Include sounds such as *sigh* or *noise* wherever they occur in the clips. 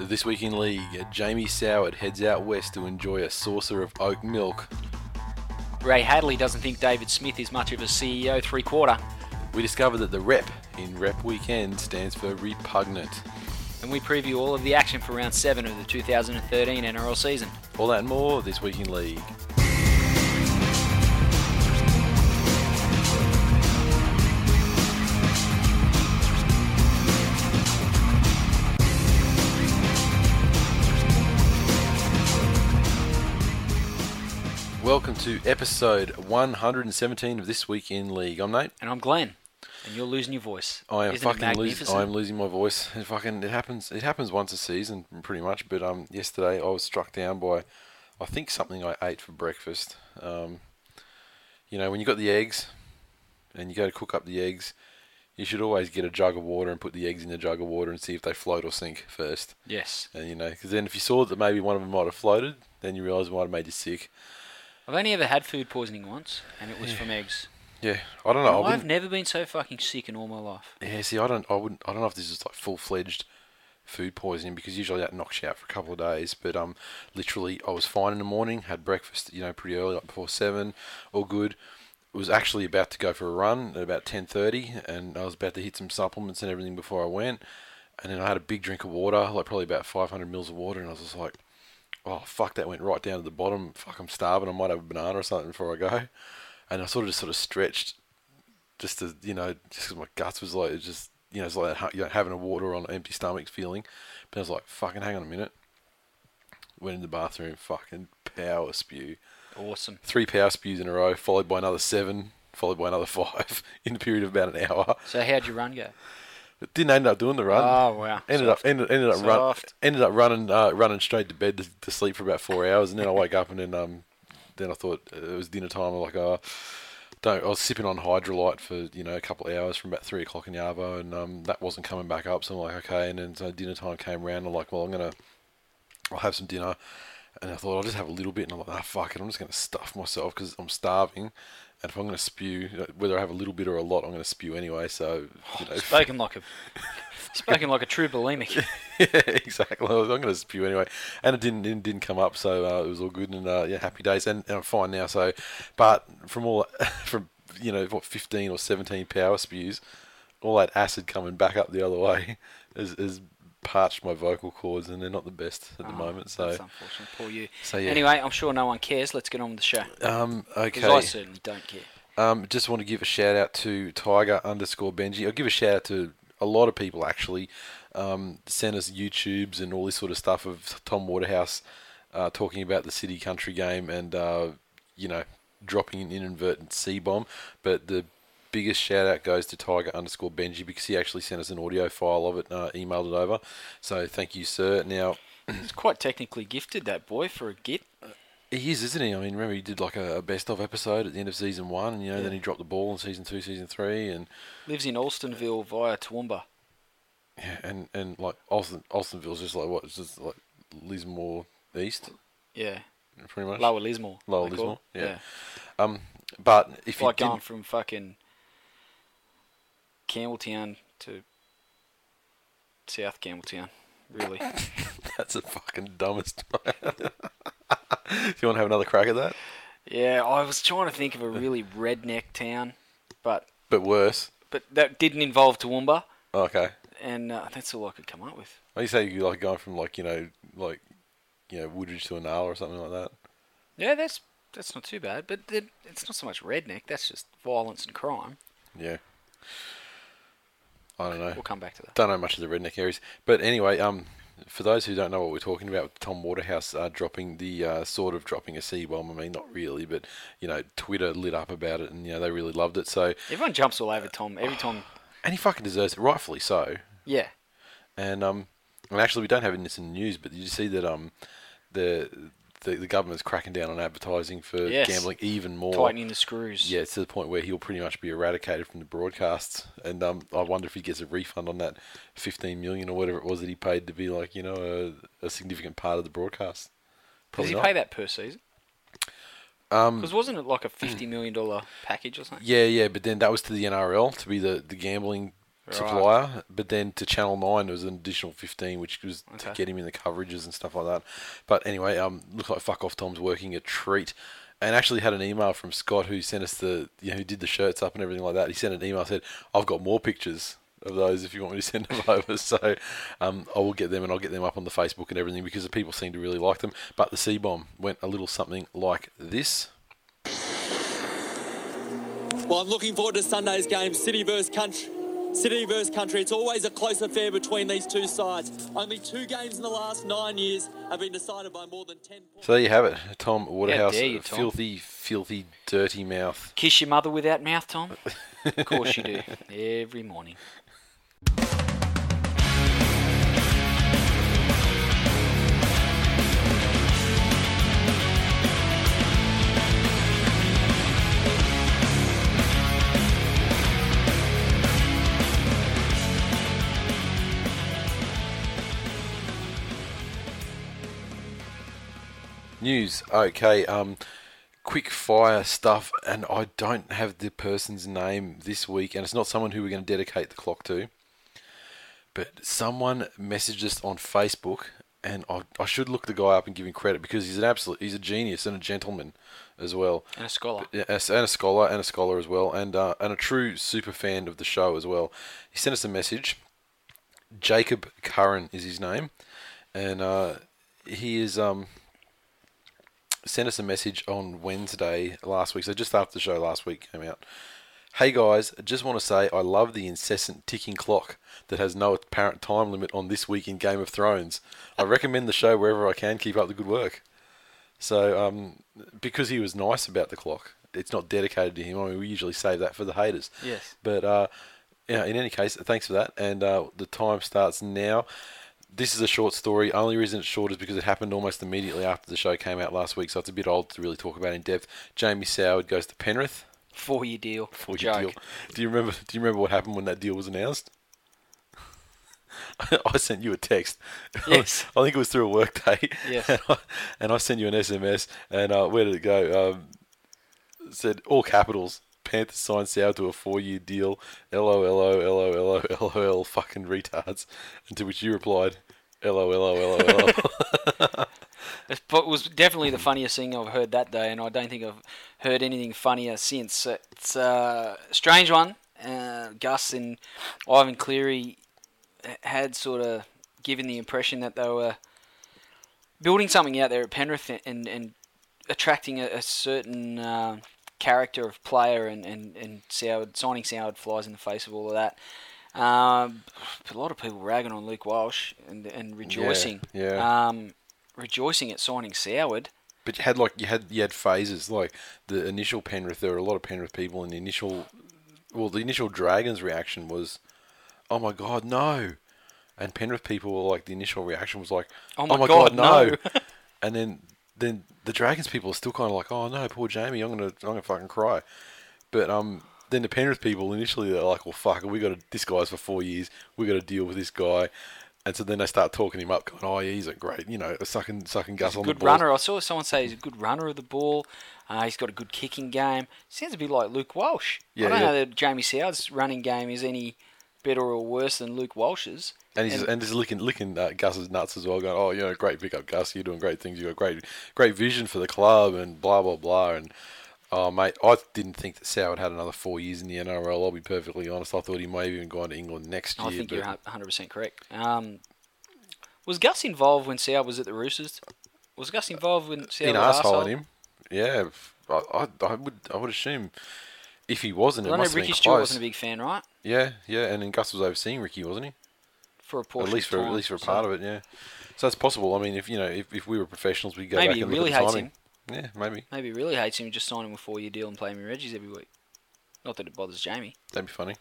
This week in league, Jamie Soward heads out west to enjoy a saucer of oat milk. Ray Hadley doesn't think David Smith is much of a CEO three quarter. We discover that the rep in Rep Weekend stands for repugnant. And we preview all of the action for round 7 of the 2013 NRL season. All that and more this week in league. Welcome to episode 117 of This Week in League. I'm Nate. And I'm Glenn. And you're losing your voice. I am Isn't fucking losing. I'm losing my voice. It fucking it happens. It happens once a season, pretty much. But um, yesterday I was struck down by, I think something I ate for breakfast. Um, you know, when you got the eggs, and you go to cook up the eggs, you should always get a jug of water and put the eggs in the jug of water and see if they float or sink first. Yes. And you know, because then if you saw that maybe one of them might have floated, then you realise it might have made you sick. I've only ever had food poisoning once, and it was from eggs. Yeah, I don't know. I I've wouldn't- never been so fucking sick in all my life. Yeah, see, I don't, I wouldn't, I don't know if this is like full fledged food poisoning because usually that knocks you out for a couple of days. But um, literally, I was fine in the morning, had breakfast, you know, pretty early, like before seven, all good. Was actually about to go for a run at about ten thirty, and I was about to hit some supplements and everything before I went. And then I had a big drink of water, like probably about five hundred mils of water, and I was just like, "Oh fuck!" That went right down to the bottom. Fuck, I'm starving. I might have a banana or something before I go. And I sort of just sort of stretched just to you know, just 'cause my guts was like, it just you know, it's like you know, having a water on an empty stomach feeling. But I was like, fucking, hang on a minute. Went in the bathroom, fucking power spew, Awesome. three power spews in a row, followed by another seven, followed by another *laughs* five in the period of about an hour. So how'd your run go? Didn't end up doing the run. Oh, wow. Ended Soft. up ended, ended up run, ended up running uh, running straight to bed to, to sleep for about four hours, and then I woke up and then um then I thought it was dinner time. I'm like, oh, don't. I was sipping on hydrolyte for you know a couple of hours from about three o'clock in the arvo, and um that wasn't coming back up. So I'm like, okay. And then so dinner time came around. I'm like, well, I'm gonna I'll have some dinner. And I thought I'll just have a little bit, and I'm like, ah, fuck it, I'm just going to stuff myself because I'm starving. And if I'm going to spew, whether I have a little bit or a lot, I'm going to spew anyway. So, you know, Spoken like a *laughs* spoken like a true bulimic. *laughs* yeah, exactly. I'm going to spew anyway, and it didn't it didn't come up, so uh, it was all good and uh, yeah, happy days, and, and I'm fine now. So, but from all *laughs* from you know what 15 or 17 power spews, all that acid coming back up the other way is, has parched my vocal cords, and they're not the best at the Oh, moment. So, That's unfortunate. Poor you. so yeah. Anyway, I'm sure no one cares. Let's get on with the show. um, Because okay. I certainly don't care. Um, just want to give a shout out to Tiger underscore Benji. I'll give a shout out to a lot of people actually. Um, sent us YouTubes and all this sort of stuff of Tom Waterhouse uh, talking about the City Country game and uh, you know dropping an inadvertent C bomb. But the biggest shout out goes to Tiger underscore Benji because he actually sent us an audio file of it, uh, emailed it over. So thank you, sir. Now *clears throat* He's quite technically gifted, that boy, for a git. he is, isn't he? I mean, remember he did like a, best of episode at the end of season one, and you know then he dropped the ball in season two, season three, and Lives in Alstonville via Toowoomba. Yeah, and and like Austin, Austinville's just like what? It's just like Lismore East, Yeah. pretty much. Lower Lismore. Lower Lismore, it. yeah. Um, but if you Like didn't, going from fucking Campbelltown to South Campbelltown, really. *laughs* that's the fucking dumbest. Do *laughs* you want to have another crack at that? yeah, I was trying to think of a really redneck town, but But worse. but that didn't involve Toowoomba, Oh, okay. and uh, that's all I could come up with. Well, you say you like going from like you know like you know Woodridge to Inala or something like that. Yeah, that's that's not too bad, but it, it's not so much redneck. That's just violence and crime. Yeah. I don't know. We'll come back to that. Don't know much of the redneck areas, but anyway, um, for those who don't know what we're talking about, Tom Waterhouse uh, dropping the uh, sort of dropping a C bomb. I mean, not really, but you know, Twitter lit up about it, and you know they really loved it. So, Everyone jumps all over Tom every time. *sighs* and he fucking deserves it, rightfully so. Yeah. And um, and actually, we don't have this in the news, but did you see that um, the the, the government's cracking down on advertising for Yes. gambling even more. Tightening the screws. Yeah, to the point where he'll pretty much be eradicated from the broadcasts. And um, I wonder if he gets a refund on that 15 million or whatever it was that he paid to be like, you know, a, a significant part of the broadcast. Does Probably he not. pay that per season? Um, Because wasn't it like a fifty million dollar package or something? yeah, yeah, but then that was to the NRL to be the, the gambling Right. supplier. But then to Channel 9, there was an additional 15, which was to get him in the coverages and stuff like that. But anyway, um, looks like Fuck Off Tom's working a treat. And actually had an email from Scott who sent us the, you know, who did the shirts up and everything like that. He sent an email said, I've got more pictures of those if you want me to send them *laughs* over. So um, I will get them and I'll get them up on the Facebook and everything because the people seem to really like them. But the C bomb went a little something like this. Well, I'm looking forward to Sunday's game, City versus Country. City versus Country. It's always a close affair between these two sides. Only two games in the last nine years have been decided by more than ten points. So there you have it. Tom Waterhouse, dare you, Tom. filthy, filthy, dirty mouth. Kiss your mother without mouth, Tom. *laughs* of course you do. Every morning. News. Okay. Um, quick fire stuff, and I don't have the person's name this week, and it's not someone who we're going to dedicate the clock to. But someone messaged us on Facebook, and I, I should look the guy up and give him credit because he's an absolute, he's a genius and a gentleman as well. And a scholar. Yeah, and a scholar and a scholar as well, and uh, and a true super fan of the show as well. He sent us a message. Jacob Curran is his name, and uh, he is um sent us a message on Wednesday last week, so just after the show last week came out. Hey guys, just want to say I love the incessant ticking clock that has no apparent time limit on this week in Game of Thrones. I recommend the show wherever I can. Keep up the good work. So, um, because he was nice about the clock, it's not dedicated to him. I mean, we usually save that for the haters. Yes. But uh, yeah, in any case, thanks for that. And uh, the time starts now. This is a short story. Only reason it's short is because it happened almost immediately after the show came out last week, so it's a bit old to really talk about in depth. Jamie Soward goes to Penrith Four year deal. your Joke. deal. Do you remember? Do you remember what happened when that deal was announced? *laughs* I sent you a text. *laughs* Yes. I think it was through a work day. Yes. And *laughs* I, and I sent you an SMS. And uh, where did it go? Um, it said all capitals. Panthers signed Sow to a four-year deal. LOLO, LOLO, LOL, fucking retards. And to which you replied, LOLO, LOL. *laughs* It was definitely the funniest thing I've heard that day, and I don't think I've heard anything funnier since. It's uh, a strange one. Uh, Gus and Ivan Cleary had sort of given the impression that they were building something out there at Penrith and, and attracting a, a certain uh, character of player, and, and, and Soward, signing Soward flies in the face of all of that. Um, a lot of people ragging on Luke Walsh and, and rejoicing. yeah. Um, rejoicing at signing Soward. But you had like you had you had phases like the initial Penrith. There were a lot of Penrith people, and the initial, well, the initial Dragons reaction was, "Oh my god, no!" And Penrith people were like, the initial reaction was like, Oh my God, no." and then then the Dragons people are still kind of like, "Oh no, poor Jamie, I'm gonna I'm gonna fucking cry." But um, then the Penrith people initially they're like, "Well, fuck, we got to, this guy's for four years. We got to deal with this guy." And so then they start talking him up, going, "Oh, yeah, he's a great, you know, a sucking sucking Gus on good the balls." runner. I saw someone say he's a good runner of the ball. Uh, he's got a good kicking game. Sounds a bit like Luke Walsh. Yeah, I don't yeah. know that Jamie Soward's running game is any better or worse than Luke Walsh's. And he's and, he's licking licking uh, Gus's nuts as well, going, "Oh, you know, great pickup, Gus. You're doing great things. You got great great vision for the club, and blah blah blah." And oh, mate, I didn't think that Soward had another four years in the NRL. I'll be perfectly honest. I thought he may have even gone to England next I year. I think you're 100% correct. Um, was Gus involved when Soward was at the Roosters? Was Gus involved when Soward in was arsehole him, yeah, I, I, I would I would assume if he wasn't, it I know Ricky Stuart wasn't a big fan, right? Yeah, yeah, and then Gus was overseeing Ricky, wasn't he? For a portion at least of for time, at least for a so- part of it, yeah. So it's possible. I mean, if you know, if, if we were professionals, we'd go Maybe back he and really look at hates timing. Yeah, maybe Maybe he really hates him just sign him a four year deal and play him in Reggie's every week. Not that it bothers Jamie. that'd be funny.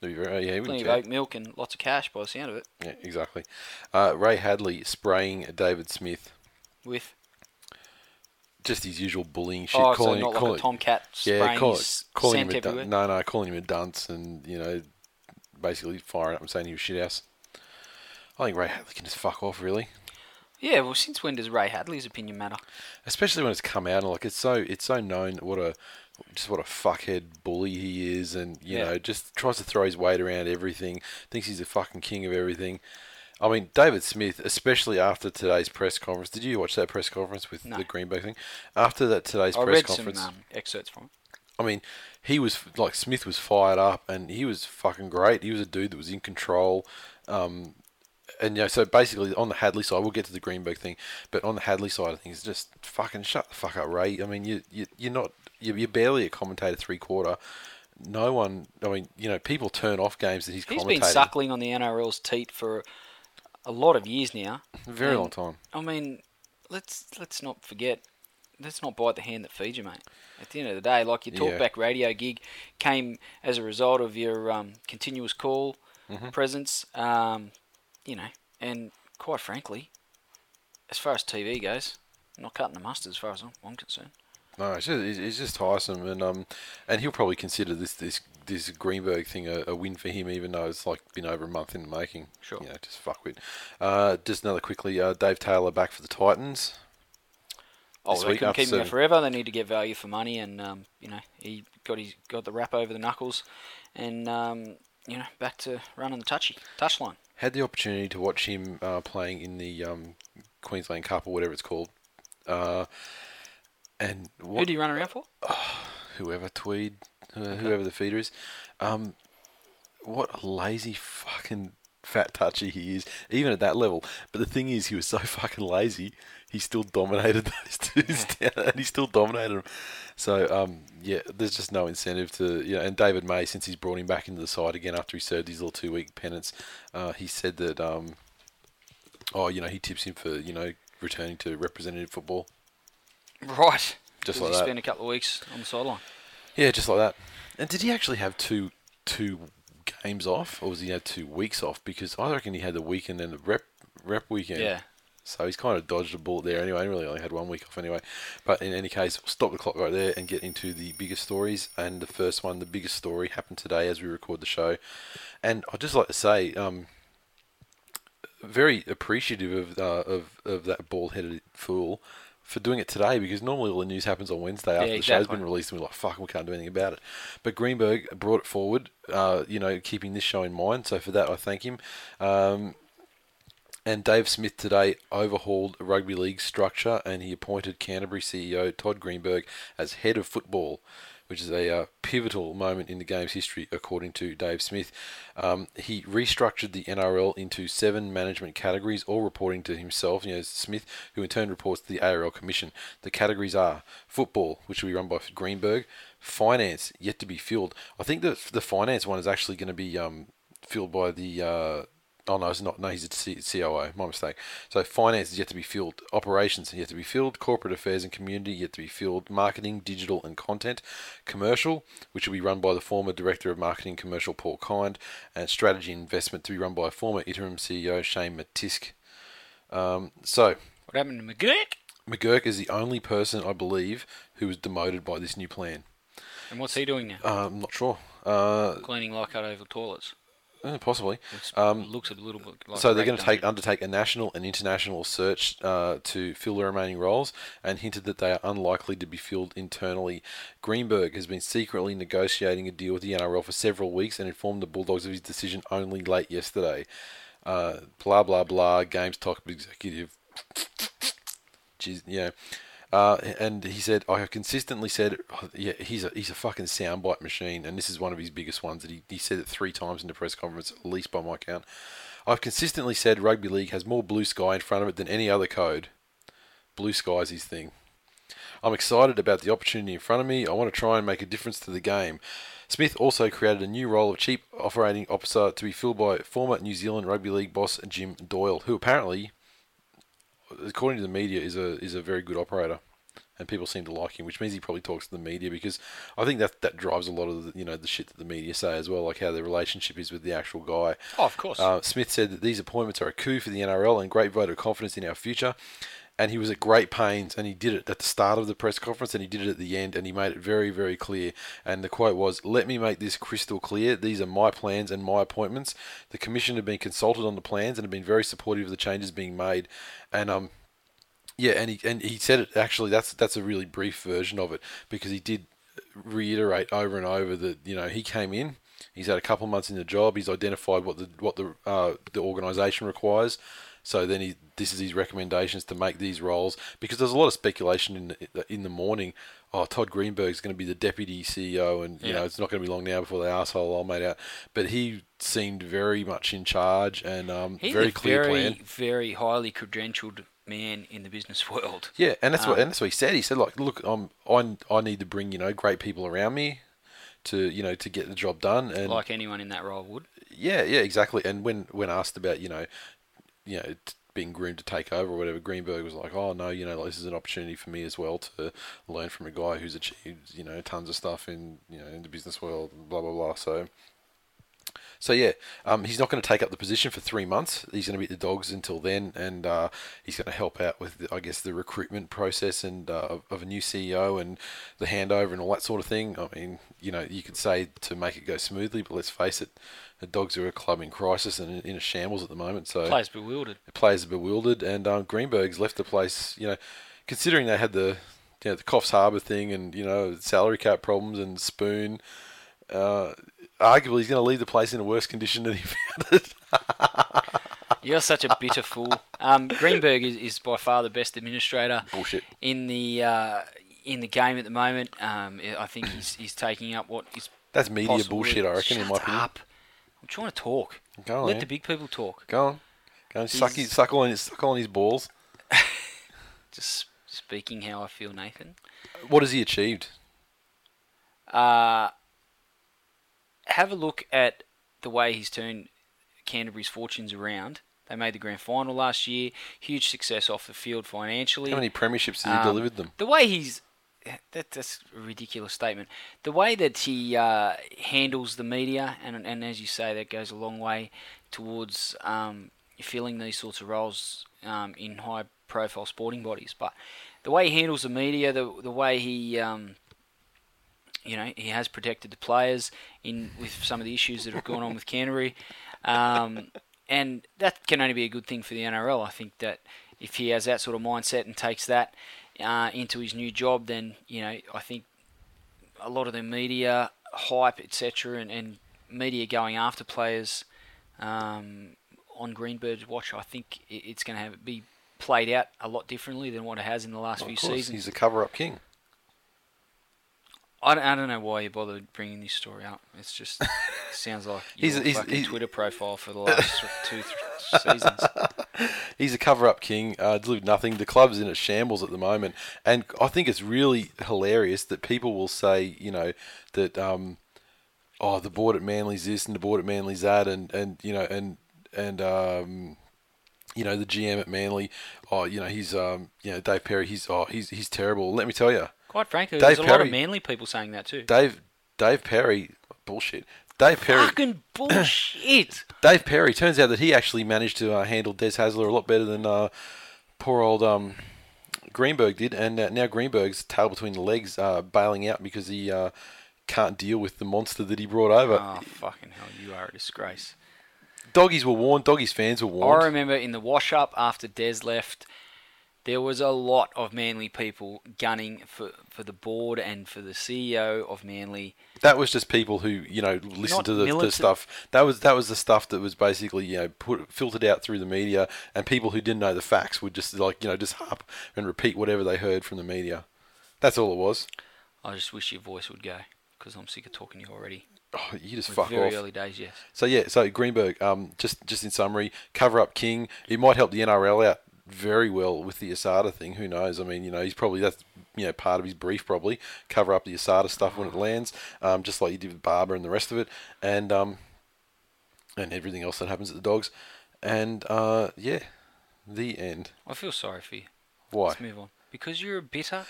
To be very, yeah, he Plenty of oat milk and lots of cash by the sound of it. Yeah, exactly. Uh, Ray Hadley spraying David Smith. With Just his usual bullying shit. oh, calling, so not calling, like a tomcat yeah, call, calling him a dun- no, no, calling him a dunce and you know, basically firing up and saying he was shit house. I think Ray Hadley can just fuck off, really. Yeah, well, since when does Ray Hadley's opinion matter? especially when it's come out and like it's so it's so known what a just what a fuckhead bully he is and you Yeah. know just tries to throw his weight around everything thinks he's the fucking king of everything i mean david smith especially after today's press conference did you watch that press conference with No. the greenberg thing after that today's I press read some conference um, excerpts from it. I mean, he was like Smith was fired up, and he was fucking great. He was a dude that was in control. Um, and you know, so basically on the Hadley side, we'll get to the Greenberg thing, but on the Hadley side of things, just fucking shut the fuck up, Ray. I mean, you you you're not you're, you're barely a commentator three quarter. No one, I mean, you know, people turn off games that he's, He's commentating. He's been suckling on the NRL's teat for a lot of years now. very And, long time. I mean, let's let's not forget. Let's not bite the hand that feeds you, mate. At the end of the day, like your Yeah. talkback radio gig came as a result of your um, continuous call Mm-hmm. presence, um, you know, and quite frankly, as far as TV goes, not cutting the mustard as far as I'm, I'm concerned. No, it's just, it's- it's just tiresome, and um, and he'll probably consider this this this Greenberg thing a, a win for him, even though it's like been over a month in the making. Sure. You know, just fuck with. Uh, just another quickly, uh, Dave Taylor back for the Titans. Oh, they couldn't keep him there forever. They need to get value for money, and um, you know he got his got the wrap over the knuckles, and um, you know back to running the touchy touchline. Had the opportunity to watch him uh, playing in the um, Queensland Cup or whatever it's called, uh, and Who do you run around for? *sighs* whoever Tweed, uh, whoever the feeder is, um, what a lazy fucking fat touchy he is, even at that level. But the thing is, he was so *laughs* fucking lazy, he still dominated those *laughs* dudes down, and he still dominated them. So um, yeah, there's just no incentive to you know. And David May, since he's brought him back into the side again after he served his little two week penance, uh, he said that um, oh, you know, he tips him for you know returning to representative football. Right. Just like he that. spend a couple of weeks on the sideline. Yeah, just like that. And did he actually have two two games off, or was he had two weeks off? Because I reckon he had the weekend and the rep rep weekend. Yeah. So he's kind of dodged a bullet there anyway. He really only had one week off anyway. But in any case, we'll stop the clock right there and get into the biggest stories. And the first one, the biggest story, happened today as we record the show. And I'd just like to say, um, very appreciative of uh, of of that bald-headed fool for doing it today because normally all the news happens on Wednesday after Yeah, the show's been released and we're like, fuck, we can't do anything about it. But Greenberg brought it forward, uh, you know, keeping this show in mind. So for that, I thank him. Um, and Dave Smith today overhauled rugby league structure and he appointed Canterbury CEO Todd Greenberg as head of football, which is a uh, pivotal moment in the game's history, according to Dave Smith. Um, he restructured the NRL into seven management categories, all reporting to himself, you know, Smith, who in turn reports to the ARL Commission. The categories are football, which will be run by Greenberg, finance, yet to be filled. I think that the finance one is actually going to be um, filled by the. Uh, Oh no, it's not. No, he's a COO. My mistake. So finance is yet to be filled. Operations are yet to be filled. Corporate affairs and community yet to be filled. Marketing, digital and content. Commercial, which will be run by the former director of marketing commercial Paul Kind, and strategy and investment to be run by former interim CEO Shane Mattiske. Um, so What happened to McGuirk? McGuirk is the only person I believe who was demoted by this new plan. And what's he doing now? Uh, I'm not sure. Uh, Cleaning Leichhardt Oval toilets. Eh, possibly. Um, looks a little bit like so they're going to take undertake a national and international search uh, to fill the remaining roles, and hinted that they are unlikely to be filled internally. Greenberg has been secretly negotiating a deal with the NRL for several weeks and informed the Bulldogs of his decision only late yesterday. Uh, blah blah blah. Games top executive. *tsk* Jeez, yeah. Uh, and he said, I have consistently said, oh, yeah, he's a he's a fucking soundbite machine, and this is one of his biggest ones. That he, he said it three times in the press conference, at least by my count. I've consistently said rugby league has more blue sky in front of it than any other code. Blue sky's his thing. I'm excited about the opportunity in front of me. I want to try and make a difference to the game. Smith also created a new role of chief operating officer to be filled by former New Zealand rugby league boss Jim Doyle, who apparently according to the media, is a is a very good operator, and people seem to like him, which means he probably talks to the media because I think that that drives a lot of the, you know the shit that the media say as well, like how their relationship is with the actual guy. Oh, of course. Uh, Smith said that these appointments are a coup for the NRL and great vote of confidence in our future. And he was at great pains, and he did it at the start of the press conference, and he did it at the end, and he made it very, very clear. And the quote was, "Let me make this crystal clear. These are my plans and my appointments. The commission have been consulted on the plans and have been very supportive of the changes being made." And um, yeah, and he and he said it actually. That's that's a really brief version of it because he did reiterate over and over that you know he came in, he's had a couple months in the job, he's identified what the what the uh, the organisation requires. So then he this is his recommendations to make these roles because there's a lot of speculation in the, in the morning. Oh, Todd Greenberg's going to be the deputy CEO, and you Yeah. know it's not going to be long now before the asshole all made out. But he seemed very much in charge and um, He's very a clear very, plan. very highly credentialed man in the business *laughs* world. Yeah, and that's what Um, and that's what he said. He said like, look, I'm I I need to bring you know great people around me to you know to get the job done and like anyone in that role would. yeah yeah exactly. And when when asked about you know you know being groomed to take over or whatever, Greenberg was like, oh no, you know this is an opportunity for me as well to learn from a guy who's achieved you know tons of stuff in you know in the business world, blah blah blah. So. So yeah, um, he's not going to take up the position for three months. He's going to be at the Dogs until then, and uh, he's going to help out with, the, I guess, the recruitment process and uh, of, of a new CEO and the handover and all that sort of thing. I mean, you know, you could say to make it go smoothly, but let's face it, the Dogs are a club in crisis and in, a shambles at the moment. So Players bewildered. players are bewildered, and um, Greenberg's left the place. You know, considering they had the you know the Coffs Harbour thing and you know salary cap problems and Spoon. Uh, arguably, he's going to leave the place in a worse condition than he *laughs* found it. You're such a bitter fool. Um, Greenberg is, is by far the best administrator Bullshit. in the uh, in the game at the moment. Um, I think he's, he's taking up what is That's media bullshit, I reckon, Shut in my opinion. I'm trying to talk. Go on, Let yeah. the big people talk. Go on, go and suck, his, suck on his suck on his balls. *laughs* Just speaking how I feel, Nathan. What has he achieved? Uh, have a look at the way he's turned Canterbury's fortunes around. They made the grand final last year. Huge success off the field financially. How many premierships has he Um, delivered them? The way he's that, that's a ridiculous statement. The way that he uh, handles the media, and and as you say, that goes a long way towards um, filling these sorts of roles um, in high-profile sporting bodies. But the way he handles the media, the the way he um, you know he has protected the players in with some of the issues that have gone on with *laughs* Canterbury, um, and that can only be a good thing for the NRL. I think that if he has that sort of mindset and takes that uh, into his new job, then you know I think a lot of the media hype, etc., and, and media going after players um, on Greenberg's watch, I think it's going to have be played out a lot differently than what it has in the last Of few seasons. he's a cover-up king. I don't, I don't know why you bothered bringing this story up. It's just *laughs* sounds like He's- your he's- fucking he's- Twitter profile for the last *laughs* two seasons. *laughs* He's a cover-up king. Uh, delivered nothing. The club's in a shambles at the moment, and I think it's really hilarious that people will say, you know, that um, oh, the board at Manly's this and the board at Manly's that, and and you know, and and um, you know, the GM at Manly, oh, you know, he's um, you know, Dave Perry, he's oh, he's he's terrible. Let me tell you, Quite frankly, Dave there's a lot of manly people saying that too. Dave Dave Perry, bullshit. Dave Perry, Fucking bullshit. *clears throat* Dave Perry. Turns out that he actually managed to uh, handle Des Hasler a lot better than uh, poor old um, Greenberg did, and uh, now Greenberg's tail between the legs, uh, bailing out because he uh, can't deal with the monster that he brought over. oh fucking hell! You are a disgrace. Doggies were warned. Doggies fans were warned. I remember in the wash up after Des left, there was a lot of Manly people gunning for, for the board and for the CEO of Manly. That was just people who you know listened Not to the, the stuff. That was that was the stuff that was basically you know put filtered out through the media, and people who didn't know the facts would just like you know just harp and repeat whatever they heard from the media. That's all it was. I just wish your voice would go because I'm sick of talking to you already. Oh, you just fuck very off. early days, yes. So yeah, so Greenberg, um, just just in summary, cover up King. It might help the NRL out very well with the Asada thing. Who knows? I mean, you know, he's probably that's you know part of his brief. Probably cover up the Asada stuff when it lands, um, just like you did with Barba and the rest of it, and um, and everything else that happens at the Dogs, and uh, yeah, the end. I feel sorry for you. Why? Let's move on. Because you're a bitter,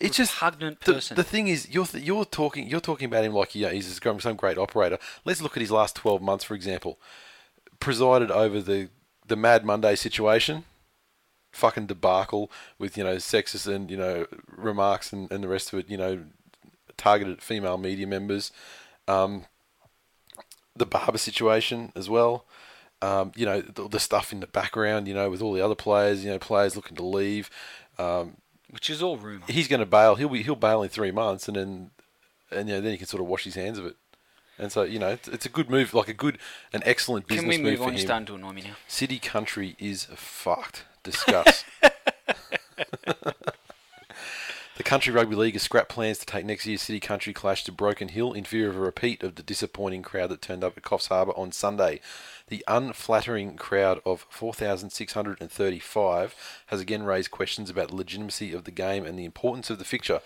It's just repugnant the, person. the thing is, you're th- you're talking you're talking about him like yeah, he's some great operator. Let's look at his last twelve months, for example. Presided over the the Mad Monday situation, fucking debacle with you know sexist and you know remarks and, and the rest of it. You know, targeted at female media members. Um, the Barba situation as well. Um, you know the, the stuff in the background. You know with all the other players. You know players looking to leave. Um, which is all rumour. he's going to bail. He'll be he'll bail in three months, and then and you know then he can sort of wash his hands of it. And so you know it's, it's a good move, like a good, an excellent business Can we move move on? him. You're starting to annoy me now. City country is fucked. Discuss. *laughs* the Country Rugby League has scrapped plans to take next year's City Country clash to Broken Hill in fear of a repeat of the disappointing crowd that turned up at Coffs Harbour on Sunday. The unflattering crowd of 4,635 has again raised questions about the legitimacy of the game and the importance of the fixture,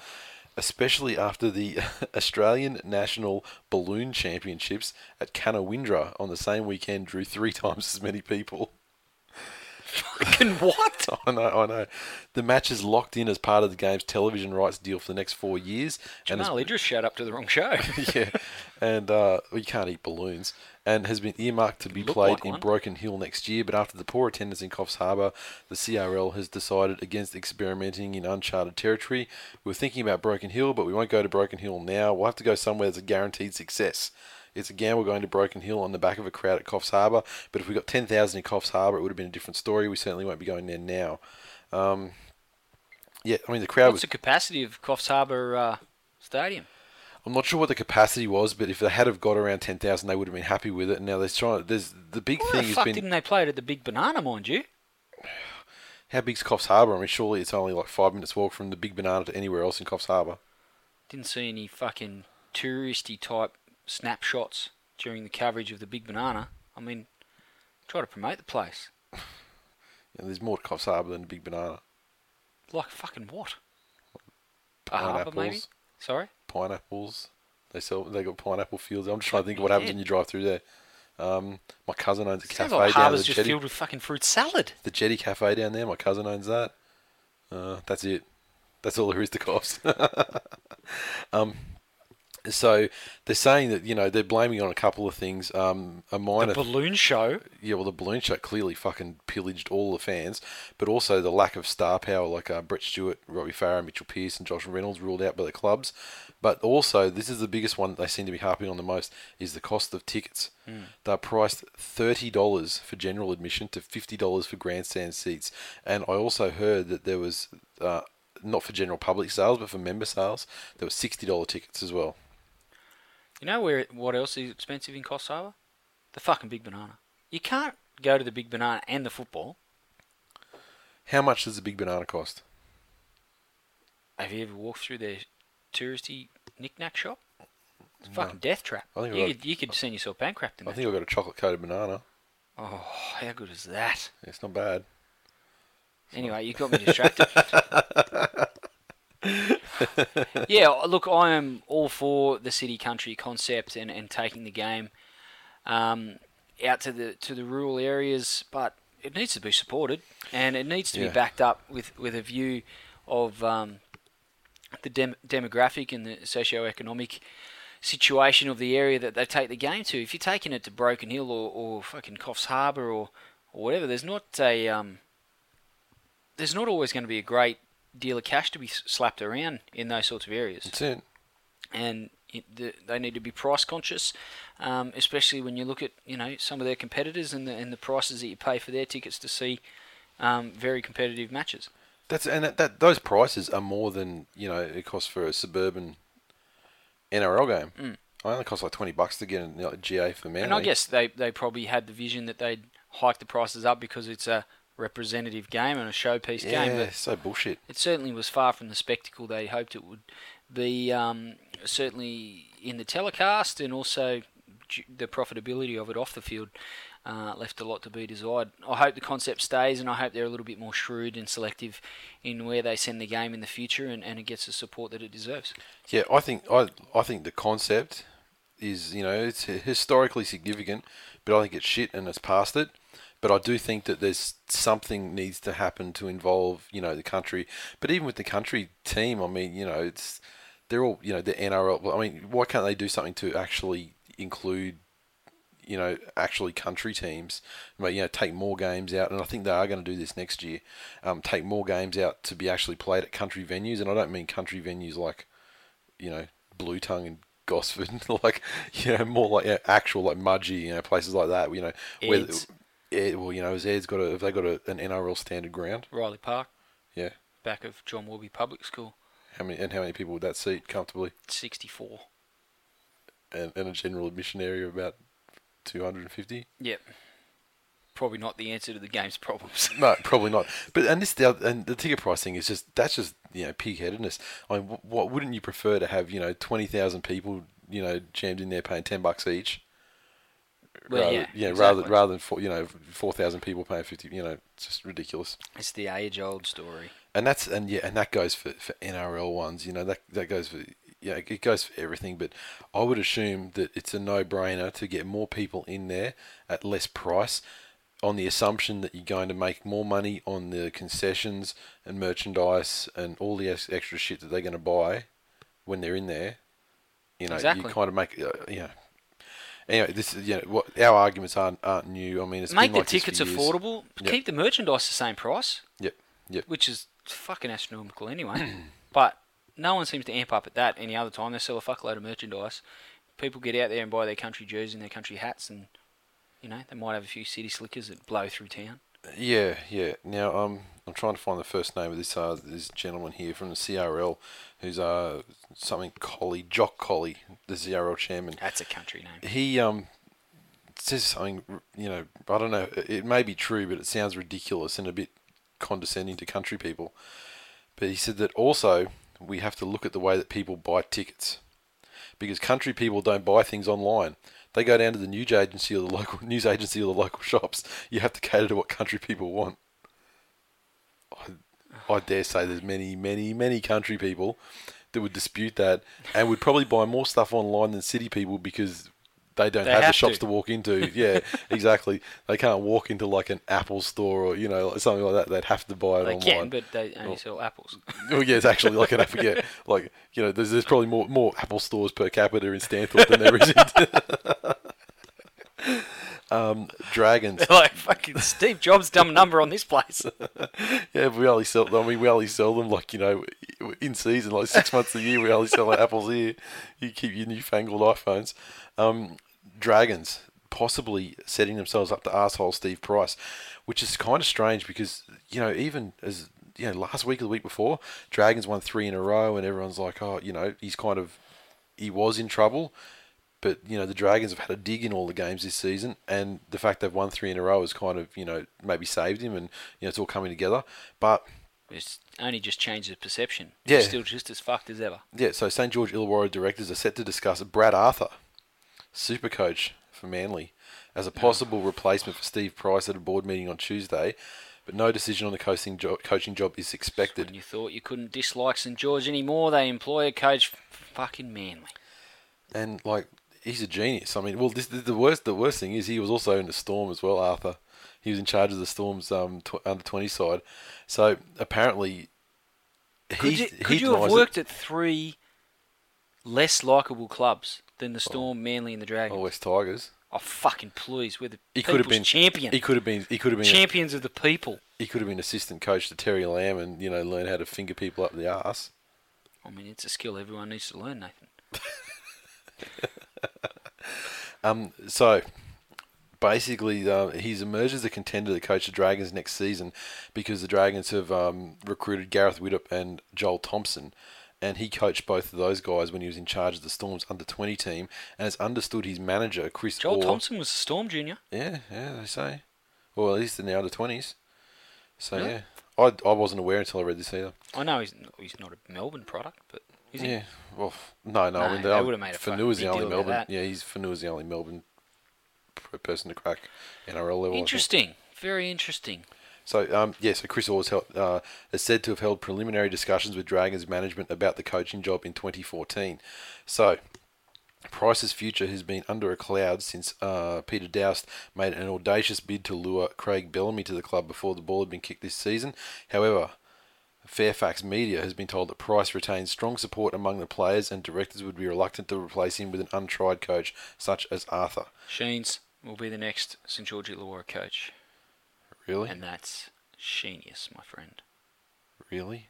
especially after the *laughs* Australian National Balloon Championships at Canowindra on the same weekend drew three *laughs* times as many people. Fucking what? *laughs* I know, I know. The match is locked in as part of the game's television rights deal for the next four years. and Jamal Idris showed up to the wrong show. *laughs* yeah, and uh, well, you can't eat balloons, and has been earmarked to be Look played like in one. Broken Hill next year. But after the poor attendance in Coffs Harbour, the CRL has decided against experimenting in uncharted territory. We We're thinking about Broken Hill, but we won't go to Broken Hill now. We'll have to go somewhere that's a guaranteed success. It's a gamble going to Broken Hill on the back of a crowd at Coffs Harbour. But if we got 10,000 in Coffs Harbour, it would have been a different story. We certainly won't be going there now. Um, yeah, I mean, the crowd What's was the capacity of Coffs Harbour uh, Stadium? I'm not sure what the capacity was, but if they had have got around ten thousand, they would have been happy with it. And now they're trying. There's the big Why thing the has fuck been didn't they play it at the Big Banana, mind you? how big's Coffs Harbour? I mean, surely it's only like five minutes walk from the Big Banana to anywhere else in Coffs Harbour. Didn't see any fucking touristy type snapshots during the coverage of the Big Banana. I mean, try to promote the place. *laughs* Know, there's more to Coffs Harbour than the Big Banana. Like fucking what? Harbour maybe? Pineapples, Sorry? pineapples. They sell. They got pineapple fields. I'm just trying to think of what Yeah. happens when you drive through there. Um, my cousin owns a Sounds cafe like down the just jetty. filled with fucking fruit salad. The Jetty Cafe down there. My cousin owns that. Uh, that's it. That's all there is to Coffs. *laughs* um, so they're saying that you know they're blaming on a couple of things. Um, a The minor, balloon show. yeah, well, the balloon show clearly fucking pillaged all the fans, but also the lack of star power, like uh, Brett Stewart, Robbie Farah, Mitchell Pearce, and Josh Reynolds ruled out by the clubs. But also, this is the biggest one that they seem to be harping on the most is the cost of tickets. They're priced thirty dollars for general admission to fifty dollars for grandstand seats. And I also heard that there was uh, not for general public sales, but for member sales, there were sixty dollar tickets as well. You know where? What else is expensive in Coffs Harbour? The fucking Big Banana. You can't go to the Big Banana and the football. How much does the big banana cost? Have you ever walked through their touristy knick-knack shop? It's a fucking death trap. I think you, I- could, you could send yourself bankrupt in I that. think I've got a chocolate coated banana. Oh, how good is that? It's not bad. Anyway, you got me distracted. *laughs* *laughs* yeah, look, I am all for the city country concept and, and taking the game um, out to the to the rural areas, but it needs to be supported and it needs to Yeah. be backed up with, with a view of um, the dem- demographic and the socio-economic situation of the area that they take the game to. If you're taking it to Broken Hill or, or fucking Coffs Harbour or, or whatever, there's not a um, there's not always going to be a great deal of cash to be slapped around in those sorts of areas, That's it. and they need to be price conscious, um, especially when you look at you know some of their competitors and the and the prices that you pay for their tickets to see um, very competitive matches. That's and that, that those prices are more than you know it costs for a suburban NRL game. I only cost like twenty bucks to get a you know, GA for Manly. And I guess they, they probably had the vision that they'd hike the prices up because it's a representative game and a showpiece yeah, game. But so bullshit. it certainly was far from the spectacle they hoped it would be. Um, certainly in the telecast and also the profitability of it off the field uh, left a lot to be desired. I hope the concept stays, and I hope they're a little bit more shrewd and selective in where they send the game in the future, and, and it gets the support that it deserves. Yeah, I think I I think the concept is you know it's historically significant, but I think it's shit and it's past it. But I do think that there's something needs to happen to involve, you know, the country. But even with the country team, I mean, you know, it's they're all, you know, the NRL. I mean, why can't they do something to actually include, you know, actually country teams? But you know, take more games out, and I think they are going to do this next year. Um, take more games out to be actually played at country venues, and I don't mean country venues like, you know, Bluetongue and Gosford, like you know, more like actual like Mudgee, you know, places like that. You know, where. Well, you know, has Ed's got a have they got a, an NRL standard ground? Riley Park, Yeah. back of John Warby Public School, How many and how many people would that seat comfortably? 64. And, and a general admission area of about two hundred and fifty. Yep. Probably not the answer to the game's *laughs* problems. No, probably not. But and this the oth- and the ticket pricing is just that's just you know pig-headedness. I mean, wh- what wouldn't you prefer to have you know twenty thousand people you know jammed in there paying ten bucks each? Well, rather, yeah, rather exactly. rather than four, you know four thousand people paying fifty. You know, it's just ridiculous. it's the age-old story. and that's and yeah, and that goes for, for NRL ones. You know that that goes for yeah, it goes for everything. But I would assume that it's a no-brainer to get more people in there at less price, on the assumption that you're going to make more money on the concessions and merchandise and all the extra shit that they're going to buy when they're in there. You know, Exactly. you kind of make uh, know. Anyway, this is you know what our arguments aren't aren't new. I mean, it's Make been the like tickets affordable. Yep. Keep the merchandise the same price, Yep, yep. which is fucking astronomical anyway. *clears throat* but no one seems to amp up at that any other time. They sell a fuckload of merchandise. People get out there and buy their country jerseys and their country hats, and you know they might have a few city slickers that blow through town. Yeah, yeah. Now, um, I'm trying to find the first name of this uh, this gentleman here from the CRL, who's uh something Collie, Jock Collie, the CRL chairman. That's a country name. He um says something, you know, I don't know. It may be true, but it sounds ridiculous and a bit condescending to country people. But he said that also we have to look at the way that people buy tickets, because country people don't buy things online. They go down to the news agency or the local *laughs* news agency or the local shops. You have to cater to what country people want. I, I dare say there's many, many, many country people that would dispute that and would probably buy more stuff online than city people because they don't They have, the shops to. to. walk into. *laughs* Yeah, exactly. They can't walk into like an Apple store or you know something like that. They'd have to buy it They online. can, but they only Oh. sell apples. *laughs* Oh yeah, it's actually like an Apple. Yeah, *laughs* like you know, there's, there's probably more more Apple stores per capita in Stanthorpe than there is in. um, dragons. They're like fucking Steve Jobs' dumb number on this place. Yeah, we only sell. I mean, we only sell them like you know, in season, like six months a year. We only sell like apples here. You keep your newfangled iPhones. Um, dragons possibly setting themselves up to asshole Steve Price, which is kind of strange because you know even as you know last week or the week before, Dragons won three in a row, and everyone's like, oh, you know, he's kind of he was in trouble. But you know the Dragons have had a dig in all the games this season, and the fact they've won three in a row has kind of you know maybe saved him, and you know it's all coming together. But It's only just changed the perception. Yeah. He's still just as fucked as ever. yeah, so St George Illawarra directors are set to discuss Brad Arthur, super coach for Manly, as a possible replacement for Steve Price at a board meeting on Tuesday. But no decision on the coaching job, coaching job is When expected. you thought you couldn't dislike St George anymore, they employ a coach fucking Manly. And like he's a genius. I mean, well, this, the worst the worst thing is he was also in the Storm as well. Arthur, he was in charge of the Storm's um, tw- under twenty side. So apparently, Could you, he could you have denies it. worked at three less likable clubs than the Storm, Manly, and the Dragons? Oh, West Tigers. Oh, fucking please, we're the He could have been champion. He could have been. He could have been. Champions of the people. he could have been assistant coach to Terry Lamb and you know learn how to finger people up the ass. I mean, it's a skill everyone needs to learn, Nathan. *laughs* Um, so basically, uh, he's emerged as a contender to coach the Dragons next season because the Dragons have um, recruited Gareth Widdop and Joel Thompson. And he coached both of those guys when he was in charge of the Storm's under 20 team, and has understood his manager, Chris Joel Orr. Thompson was a Storm junior. Yeah, yeah, they say. Well, at least in the under 20s. So, Really? yeah. I, I wasn't aware until I read this either. I know he's he's not a Melbourne product, but is he? Yeah. Well, f- no, no. I mean, they would've made a Fanua's the only Melbourne. Yeah, he's Fanua's the only Melbourne person to crack NRL level. Interesting. Very interesting. So, um, yeah, so Chris Orr uh, is said to have held preliminary discussions with Dragons management about the coaching job in 2014. So, Price's future has been under a cloud since uh, Peter Doust made an audacious bid to lure Craig Bellamy to the club before the ball had been kicked this season. However, Fairfax Media has been told that Price retains strong support among the players and directors would be reluctant to replace him with an untried coach such as Arthur. Sheens will be the next St George Illawarra coach, Really? and that's genius, my friend. really?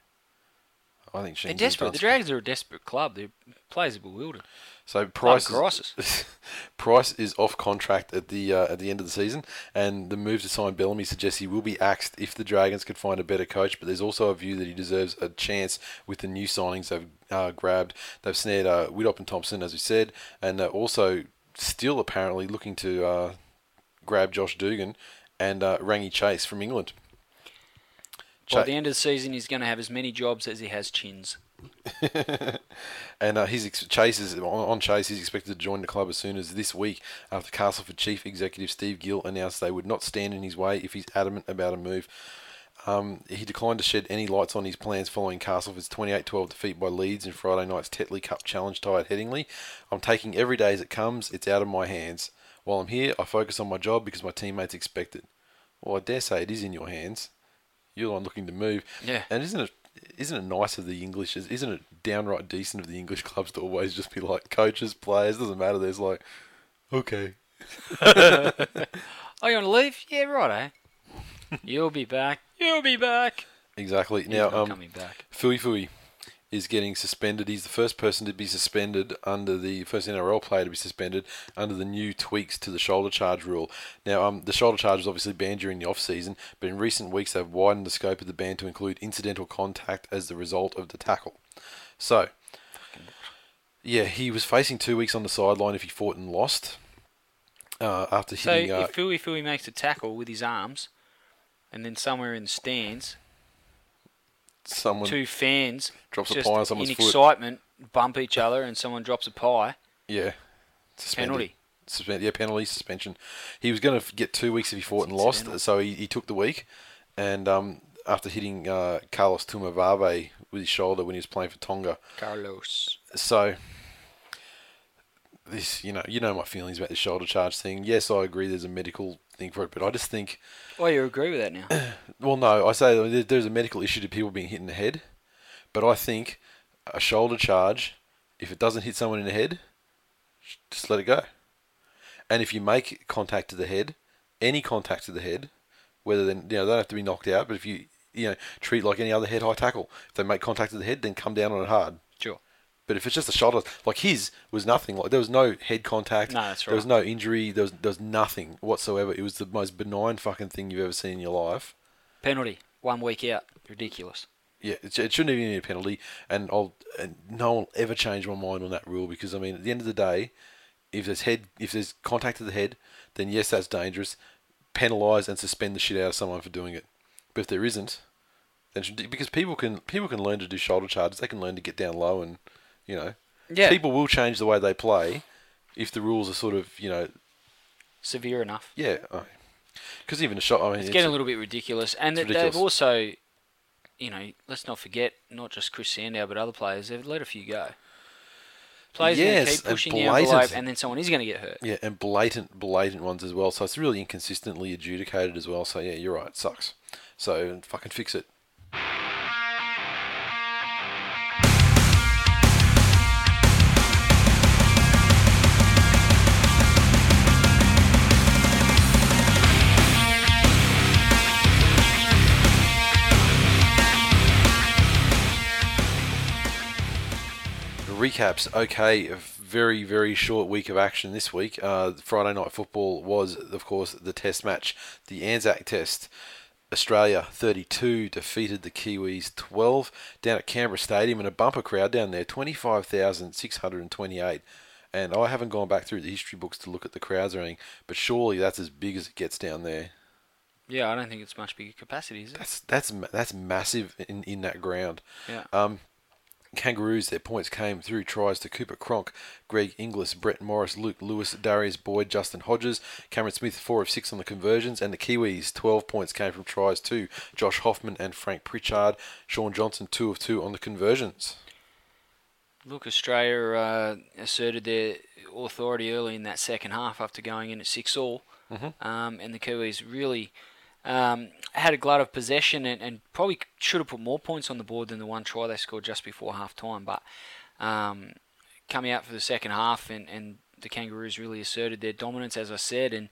I think They're desperate. The Dragons are a desperate club. Their players are bewildered. So Price is, *laughs* Price is off contract at the uh, at the end of the season, and the move to sign Bellamy suggests he will be axed if the Dragons could find a better coach. But there's also a view that he deserves a chance with the new signings they've uh, grabbed. They've snared uh, Widdop and Thompson, as we said, and they're also still apparently looking to uh, grab Josh Dugan and uh, Rangi Chase from England. By the end of the season, he's going to have as many jobs as he has chins. *laughs* And uh, he's ex- Chase is on, on Chase. He's expected to join the club as soon as this week, after Castleford chief executive Steve Gill announced they would not stand in his way if he's adamant about a move. Um, he declined to shed any lights on his plans following Castleford's 28-12 defeat by Leeds in Friday night's Tetley Cup Challenge tie at Headingley. I'm taking every day as it comes. It's out of my hands. While I'm here, I focus on my job because my teammates expect it. Well, I dare say it is in your hands. You're the one looking to move. Yeah. And isn't it isn't it nice of the English? Isn't it downright decent of the English clubs to always just be like coaches, players? Doesn't matter. There's like, okay, *laughs* Oh, you want to leave? Yeah, right, eh? *laughs* You'll be back. You'll be back. exactly. He's now, um, coming back. Fui Fui is getting suspended. He's the first person to be suspended under the first NRL player to be suspended under the new tweaks to the shoulder charge rule. Now, um, the shoulder charge was obviously banned during the off season, but in recent weeks they've widened the scope of the ban to include incidental contact as the result of the tackle. So, yeah, he was facing two weeks on the sideline if he fought and lost. Uh, after So hitting, uh, if Fui Fui makes a tackle with his arms, and then somewhere in the stands, someone two fans drops a pie on someone's in foot. excitement bump each other, and someone drops a pie. Yeah. Suspended. Penalty. Suspend, yeah, penalty, suspension. He was going to get two weeks if he fought and lost, so he, he took the week. And um, after hitting uh, Carlos Tuimavave with his shoulder when he was playing for Tonga. Carlos. So, this, you know, you know my feelings about the shoulder charge thing. Yes, I agree there's a medical thing for it, but I just think, Oh, you agree with that now? *clears throat* well, no, I say there's a medical issue to people being hit in the head, but I think a shoulder charge, if it doesn't hit someone in the head, just let it go. And if you make contact to the head, any contact to the head, whether then you know they don't have to be knocked out, but if you you know treat like any other head high tackle, if they make contact to the head, then come down on it hard. But if it's just a shoulder, like his was nothing. Like there was no head contact. No, that's right. There was no injury. There was there was nothing whatsoever. It was the most benign fucking thing you've ever seen in your life. Penalty. One week out. Ridiculous. Yeah, it, it shouldn't even be a penalty, and I'll and no one will ever change my mind on that rule because I mean, at the end of the day, if there's head, if there's contact to the head, then yes, that's dangerous. Penalise and suspend the shit out of someone for doing it. But if there isn't, then because people can people can learn to do shoulder charges, they can learn to get down low, and you know, Yeah. people will change the way they play if the rules are sort of you know, Severe enough. yeah. Oh. Because even a shot, I mean, It's getting a little bit ridiculous. And it's they've also, you know, let's not forget, not just Chris Sandow, but other players, they've let a few go. Players Yes, keep and pushing the envelope, and then someone is going to get hurt. Yeah, and blatant, blatant ones as well. So it's really inconsistently adjudicated as well. So yeah, you're right. It sucks. So fucking fix it. Recaps. Okay, a very very short week of action this week. Uh, Friday night football was, of course, the Test match, the Anzac Test. Australia 32 defeated the Kiwis 12 down at Canberra Stadium in a bumper crowd down there, 25,628. And I haven't gone back through the history books to look at the crowds or anything, but surely that's as big as it gets down there. Yeah, I don't think it's much bigger capacity, is it? That's that's that's massive in, in that ground. Yeah. Um, Kangaroos, their points came through tries to Cooper Cronk, Greg Inglis, Brett Morris, Luke Lewis, Darius Boyd, Justin Hodges, Cameron Smith, 4 of 6 on the conversions, and the Kiwis, 12 points came from tries to Josh Hoffman and Frank Pritchard, Shaun Johnson, 2 of 2 on the conversions. Look, Australia uh, asserted their authority early in that second half after going in at six all, um, and the Kiwis really um, had a glut of possession and, and probably should have put more points on the board than the one try they scored just before half time. But um, coming out for the second half, and, and the Kangaroos really asserted their dominance, as I said, and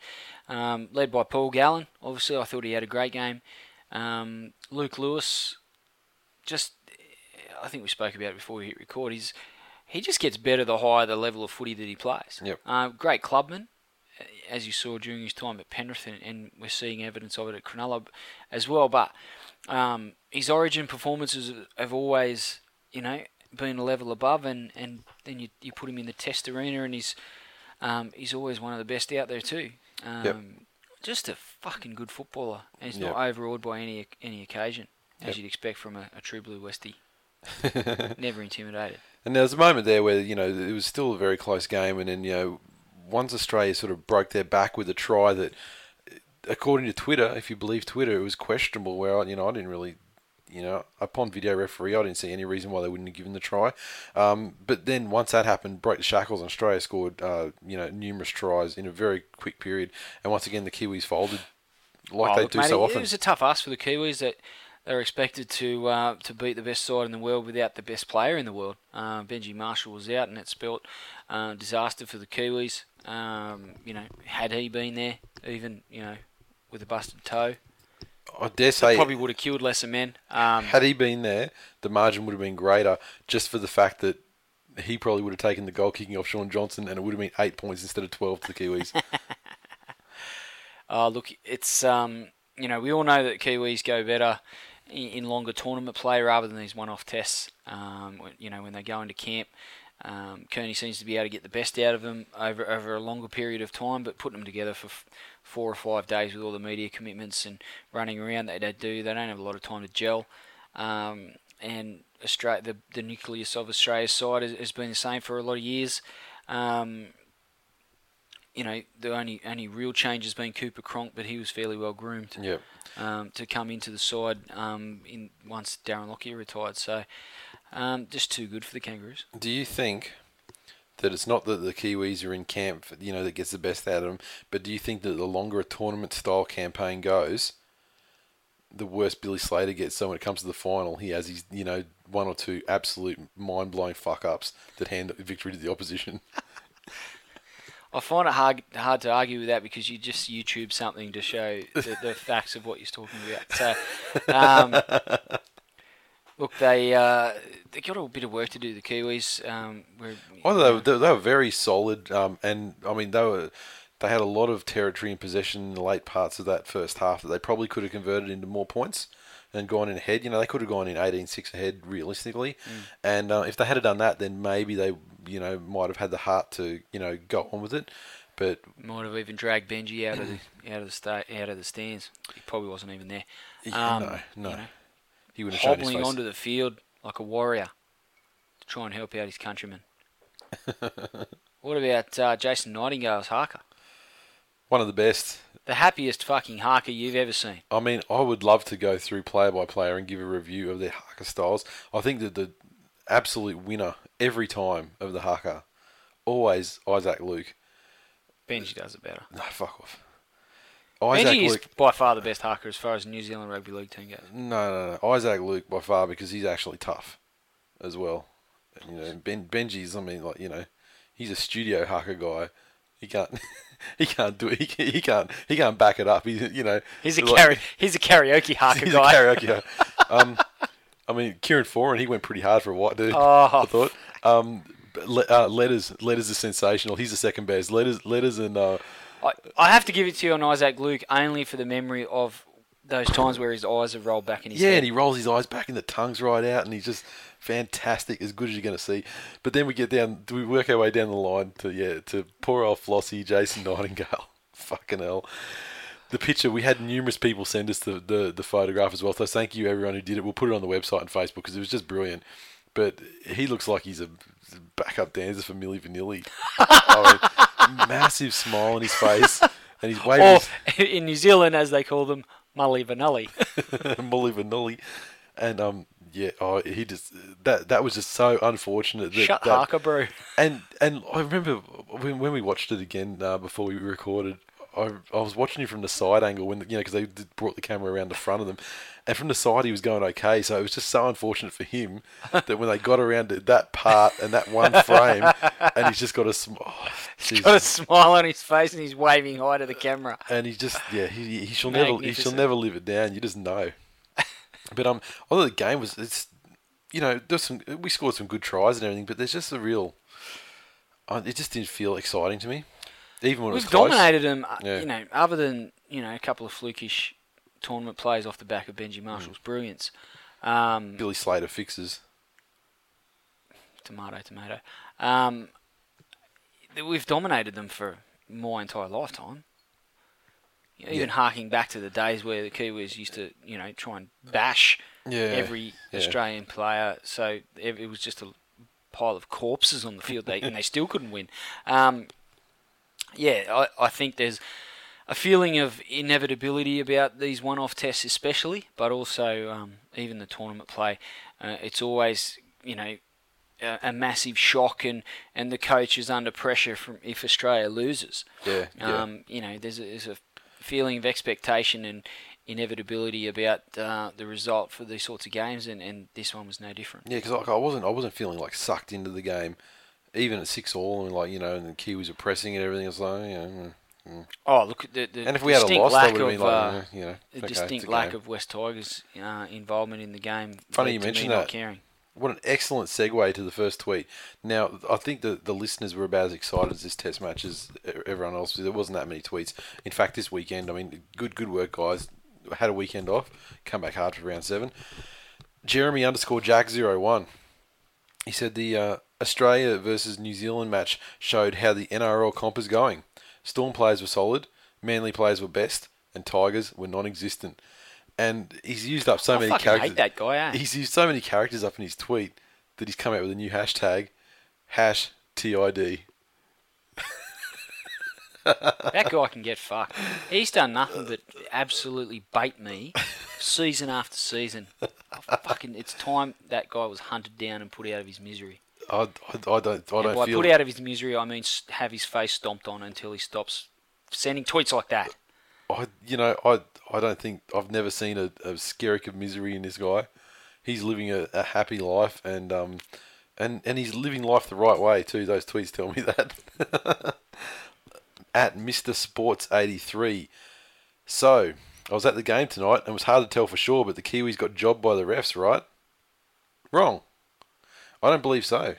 um, led by Paul Gallen. Obviously, I thought he had a great game. Um, Luke Lewis, just I think we spoke about it before we hit record. He's he just gets better the higher the level of footy that he plays. Yep. Uh, great clubman, as you saw during his time at Penrith, and, and we're seeing evidence of it at Cronulla as well. But um, his origin performances have always, you know, been a level above, and, and then you, you put him in the test arena, and he's um, he's always one of the best out there too. Um, Yep. Just a fucking good footballer, and he's Yep. not overawed by any any occasion, as Yep. you'd expect from a, a true blue Westie. *laughs* Never intimidated. And there was a moment there where you know it was still a very close game, and then you know once Australia sort of broke their back with a try that, according to Twitter, if you believe Twitter, it was questionable. Where you know I didn't really, you know, upon video referee, I didn't see any reason why they wouldn't have given the try. Um, but then once that happened, broke the shackles, and Australia scored uh, you know numerous tries in a very quick period, and once again the Kiwis folded like Oh, they look, do mate, so it, often. It was a tough ask for the Kiwis that they're expected to uh, to beat the best side in the world without the best player in the world. Uh, Benji Marshall was out, and it spelt uh, disaster for the Kiwis. Um, you know, had he been there, even you know, with a busted toe, I dare say probably would have killed lesser men. Um, Had he been there, the margin would have been greater just for the fact that he probably would have taken the goal kicking off Shaun Johnson and it would have been eight points instead of 12 to the Kiwis. Uh, *laughs* look, it's um, you know we all know that Kiwis go better in, in longer tournament play rather than these one-off tests. Um, you know when they go into camp, um, Kearney seems to be able to get the best out of them over over a longer period of time, but putting them together for f- four or five days with all the media commitments and running around that they do, they don't have a lot of time to gel. Um, and Australia, the, the nucleus of Australia's side has, has been the same for a lot of years. Um, you know, the only only real change has been Cooper Cronk, but he was fairly well groomed yep. um, to come into the side um, in once Darren Lockyer retired. So um, just too good for the Kangaroos. Do you think that it's not that the Kiwis are in camp, you know, that gets the best out of them, but do you think that the longer a tournament style campaign goes, the worse Billy Slater gets? So when it comes to the final, he has his, you know, one or two absolute mind blowing fuck ups that hand victory to the opposition. *laughs* I find it hard hard to argue with that because you just YouTube something to show the, the *laughs* facts of what you're talking about. So, um, look, they uh, they got a bit of work to do. The Kiwis, um, we're, Well, they were, they were very solid, um, and I mean they were they had a lot of territory in possession in the late parts of that first half that they probably could have converted into more points and gone in ahead. You know, they could have gone in 18-6 ahead realistically, and uh, if they had done that, then maybe they you know might have had the heart to you know go on with it. But might have even dragged Benji out of the out of the sta- out of the stands. He probably wasn't even there. Um, no, no, you know, he wouldn't have hobbling onto the field like a warrior to try and help out his countrymen. *laughs* what about uh, Jason Nightingale's haka? One of the best. The happiest fucking haka you've ever seen. I mean, I would love to go through player by player and give a review of their haka styles. I think that the absolute winner every time of the haka, always Isaac Luke. Benji does it better. No, fuck off. Isaac Benji is Luke. by far the best haka as far as the New Zealand Rugby League team goes. No, no, no. Isaac Luke by far because he's actually tough, as well. You know, ben Benji's. I mean, like you know, he's a studio haka guy. He can't. *laughs* he can't do it. He, can, he can't. He can't back it up. He, you know. He's a like- kara- he's a karaoke *laughs* He's guy. a karaoke. um, I mean, Kieran Foran, he went pretty hard for a white dude. Oh. I thought. Um, le- uh, letters, letters is sensational. He's the second best. Letters, letters, and uh, I, I have to give it to you on Isaac Luke only for the memory of those times where his eyes have rolled back in his head. yeah, head. and he rolls his eyes back and the tongue's right out, and he's just fantastic, as good as you're going to see. But then we get down, we work our way down the line to yeah, to poor old Flossie, Jason Nightingale. *laughs* Fucking hell. The picture we had numerous people send us the, the, the photograph as well. So thank you everyone who did it. We'll put it on the website and Facebook because it was just brilliant. But he looks like he's a backup dancer for Milli Vanilli. *laughs* I mean, massive smile on his face, and he's waving. Or his- in New Zealand, as they call them, Mully Vanully. *laughs* Molly Vanilli. and um, yeah, oh, he just that that was just so unfortunate. That, Shut that, haka, bro. And and I remember when, when we watched it again uh, before we recorded, I, I was watching you from the side angle when you know because they brought the camera around the front of them, and from the side he was going okay. So it was just so unfortunate for him that when they got around to that part and that one frame, and he's just got a sm- oh, Got a smile on his face and he's waving hi to the camera. and he just yeah he, he shall never he shall never live it down. You just know. but um, although the game was it's you know there's some we scored some good tries and everything, but there's just a real. It just didn't feel exciting to me, even when it was We've close. dominated them, uh, Yeah. you know, other than, you know, a couple of flukish tournament plays off the back of Mm. Benji Marshall's brilliance. Um, Billy Slater fixes. tomato, tomato. Um, we've dominated them for my entire lifetime. You know, Even Yeah. harking back to the days where the Kiwis used to, you know, try and bash Yeah, every yeah. Australian player. So it, it was just a pile of corpses on the field, they, and they still couldn't win. Um, yeah, I, I think there's a feeling of inevitability about these one-off tests, especially, but also um, even the tournament play. Uh, it's always, you know, a, a massive shock, and, and the coach is under pressure from if Australia loses. Yeah, yeah. Um, you know, there's a, there's a feeling of expectation and inevitability about uh, the result for these sorts of games, and, and this one was no different. Yeah, because like, I wasn't I wasn't feeling like sucked into the game, even at six all and like you know and the Kiwis were pressing and everything. I was like, oh, yeah. Mm. Oh, look, at the, the And if we had a distinct loss, lack of like, uh, you know, okay, distinct lack game. of West Tigers' uh, involvement in the game. Funny you me mention not that. Caring. What an excellent segue to the first tweet. Now, I think the, the listeners were about as excited as this test match as everyone else. There wasn't that many tweets. In fact, this weekend, I mean, good good work, guys. Had a weekend off. Come back hard for round seven. Jeremy underscore Jack zero one. He said the uh, Australia versus New Zealand match showed how the NRL comp is going. Storm players were solid, Manly players were best, and Tigers were non-existent. And he's used up so I many fucking characters. hate that guy, eh? He's used so many characters up in his tweet that he's come out with a new hashtag, hash TID. That guy can get fucked. He's done nothing but absolutely bait me season after season. *laughs* Fucking, it's time that guy was hunted down and put out of his misery. I, I, I don't, I And don't by feel. put out of his misery, I mean have his face stomped on until he stops sending tweets like that. I, you know, I, I don't think I've never seen a, a skerrick of misery in this guy. He's living a, a happy life, and um, and and he's living life the right way too. Those tweets tell me *laughs* that. at Mr. Sports eighty three. So I was at the game tonight, and it was hard to tell for sure, but the Kiwis got jobbed by the refs, right? Wrong. I don't believe so.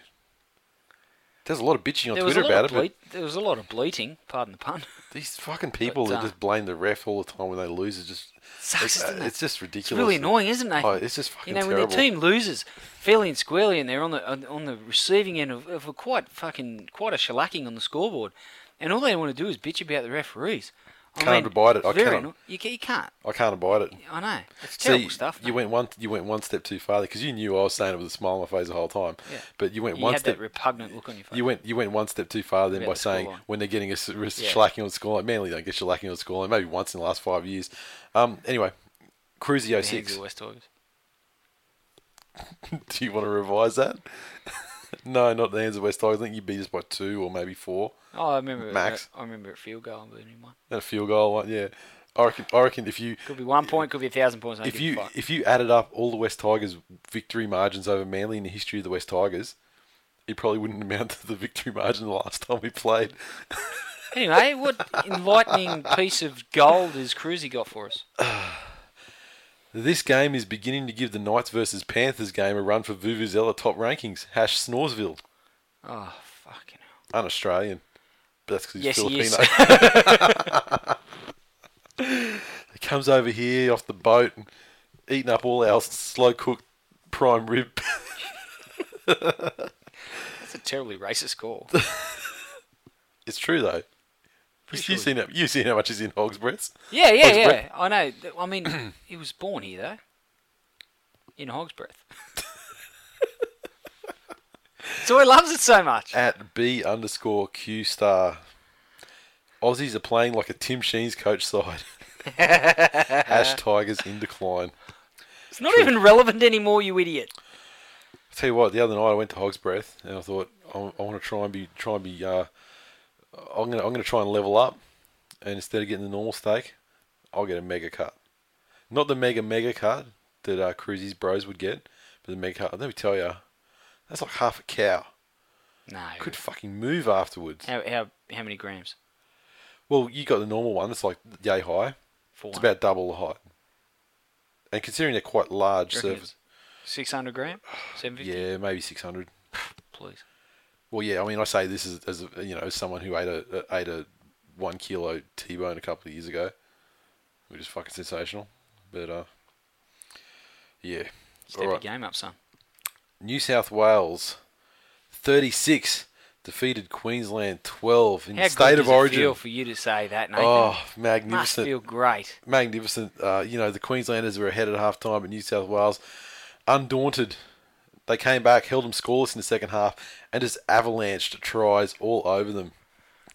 There's a lot of bitching on There Twitter about of it, there was a lot of bleating, pardon the pun. *laughs* these fucking people But, that uh, just blame the ref all the time when they lose is just Sucks, it's, it? it's just It's ridiculous. really annoying, isn't it? Oh, it's just fucking You know, when terrible. the team loses fairly and squarely, and they're on the on, on the receiving end of, of a quite fucking quite a shellacking on the scoreboard, and all they want to do is bitch about the referees. I Can't mean, abide it. I very cannot. You, you can't. I can't abide it. I know. It's terrible See, stuff. you went one you went one step too far because you knew I was saying it with a smile on my face the whole time. Yeah. But you went You one had step that repugnant look on your face. you went you went one step too far then by the saying scoreline. when they're getting a Yeah. shellacking on the scoreline. Manly don't get shellacking on the scoreline. Maybe once in the last five years. Um. Anyway, Cruzy The hands 06. of the West. *laughs* Do you want to revise that? *laughs* no, not the hands of West Tigers. I think you beat us by two or maybe four. Oh, I remember. Max. I remember at field goal and beating one. And a field goal one. Yeah. I reckon. I reckon if you Could be one point, could be a thousand points. If you if you added up all the West Tigers victory margins over Manly in the history of the West Tigers, it probably wouldn't amount to the victory margin the last time we played. Anyway, what enlightening *laughs* piece of gold has Cruzy got for us? *sighs* This game is beginning to give the Knights versus Panthers game a run for Vuvuzela top rankings. Hash Snoresville, Oh, fucking hell. un-Australian, but that's because he's Yes, he is. Filipino. *laughs* *laughs* he comes over here off the boat and eating up all our slow cooked prime rib. *laughs* That's a terribly racist call. it's true though. Pretty You've sure seen, how, you've seen how much is in Hog's breaths. Yeah, yeah, Hog's yeah. breath. I know. Th- I mean, *clears throat* he was born here though, in Hog's breath. *laughs* so he loves it so much. at B underscore Q star. Aussies are playing like a Tim Sheens coach side. *laughs* Ash Tigers in decline. It's not even relevant anymore, you idiot. tell you what, the other night I went to Hog's Breath and I thought I, I want to try and be try and be. Uh, I'm gonna I'm gonna try and level up, and instead of getting the normal steak, I'll get a mega cut. Not the mega mega cut that uh, Cruisy's bros would get, but the mega cut. Let me tell you, that's like half a cow. No. Could fucking move afterwards. How, how, how many grams? Well, you got the normal one. It's like yay high. For It's about double the height. And considering they're quite large Do you reckon surface, it's 600 gram? *sighs* 750? yeah, maybe 600. Please. Well, yeah, I mean, I say this as, as you know, as someone who ate a ate a one kilo T-bone a couple of years ago, which is fucking sensational. But uh, yeah, Step your right. game up, son. New South Wales, thirty six defeated Queensland twelve in How state of does it origin. feel for you to say that, Nathan? oh, Must magnificent! feel great. magnificent. Uh, you know, the Queenslanders were ahead at half time, but New South Wales, undaunted, they came back, held them scoreless in the second half, and just avalanched tries all over them.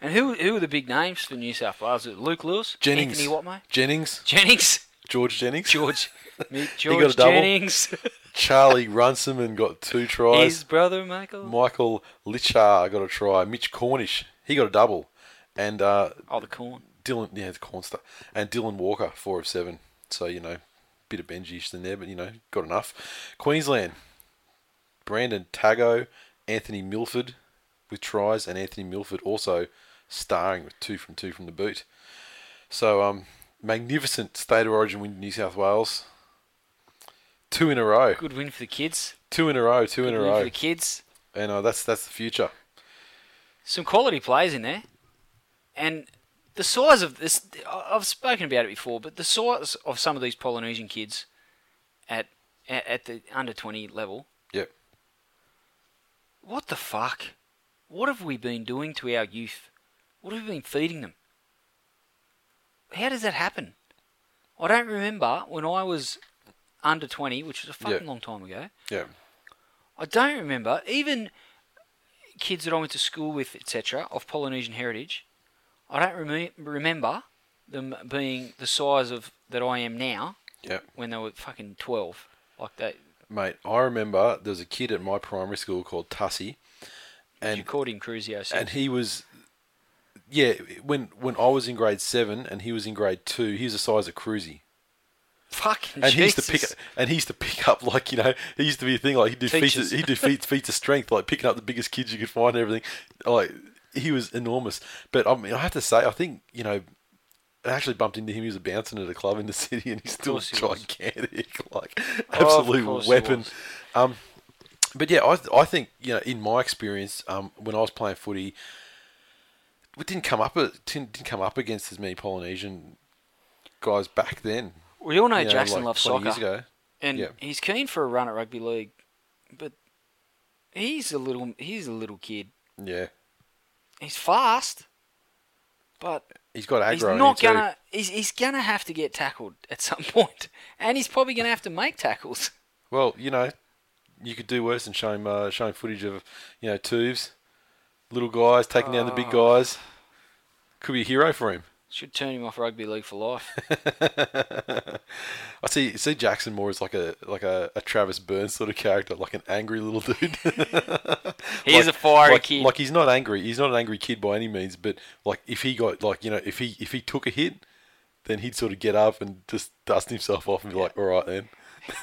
And who who are the big names for New South Wales? Luke Lewis? Jennings, Anthony Watmough? Jennings, Jennings? George Jennings, George. *laughs* Meet got a George double? Jennings. *laughs* Charlie Runciman got two tries. His brother, Michael. Michael Lichaa got a try. Mitch Cornish, he got a double, and uh, oh, the corn. Dylan, yeah, the corn stuff, and Dylan Walker, four of seven. So you know, bit of Benji in there, but you know, got enough. Queensland, Brandon Tago, Anthony Milford with tries, and Anthony Milford also starring with two from two from the boot. So um, magnificent state of origin win, New South Wales. Two in a row, Good win for the kids. two in a row, two Good in a win for row, the kids. and uh, that's that's the future. Some quality players in there. And the size of this, I've spoken about it before, but the size of some of these Polynesian kids at at, at the under 20 level, Yep. What the fuck? What have we been doing to our youth? What have we been feeding them? How does that happen? I don't remember when I was under 20, which was a fucking Yeah. long time ago. Yeah. I don't remember even kids that I went to school with, etc., of Polynesian heritage. I don't reme- remember them being the size of that I am now Yeah. when they were fucking twelve. Like that, Mate, I remember there was a kid at my primary school called Tussie, And you called him Cruzio. and he was, yeah, when when I was in grade seven and he was in grade two, he was the size of Cruzy, fucking and he used to pick and he used to pick up like you know he used to be a thing like he did feats of, he did feats, feats of strength like picking up the biggest kids you could find and everything, like he was enormous. But I mean, I have to say, I think you know. I actually bumped into him. He was bouncing at a club in the *laughs* city, and he's still he was. gigantic, *laughs* like Oh, absolute course he weapon. Um, but yeah, I I think you know in my experience, um, when I was playing footy, we didn't come up didn't, didn't come up against as many Polynesian guys back then. We all know you know, Jackson like loves soccer, and Yeah. he's keen for a run at rugby league, but he's a little he's a little kid. Yeah, He's fast, but he's got aggro. he's not gonna he's, he's gonna have to get tackled *laughs* at some point, and he's probably gonna have to make tackles. Well, you know, you could do worse than show him uh, showing footage of you know tubes, little guys taking down the big Oh. guys. Could be a hero for him. Should turn him off rugby league for life. *laughs* I see see Jackson more as like a like a, a Travis Burns sort of character, like an angry little *laughs* dude. he's Like- a fiery like, kid. Like he's not angry. He's not an angry kid by any means. But like if he got like you know if he if he took a hit, then he'd sort of get up and just dust himself off and be like, all right then. *laughs*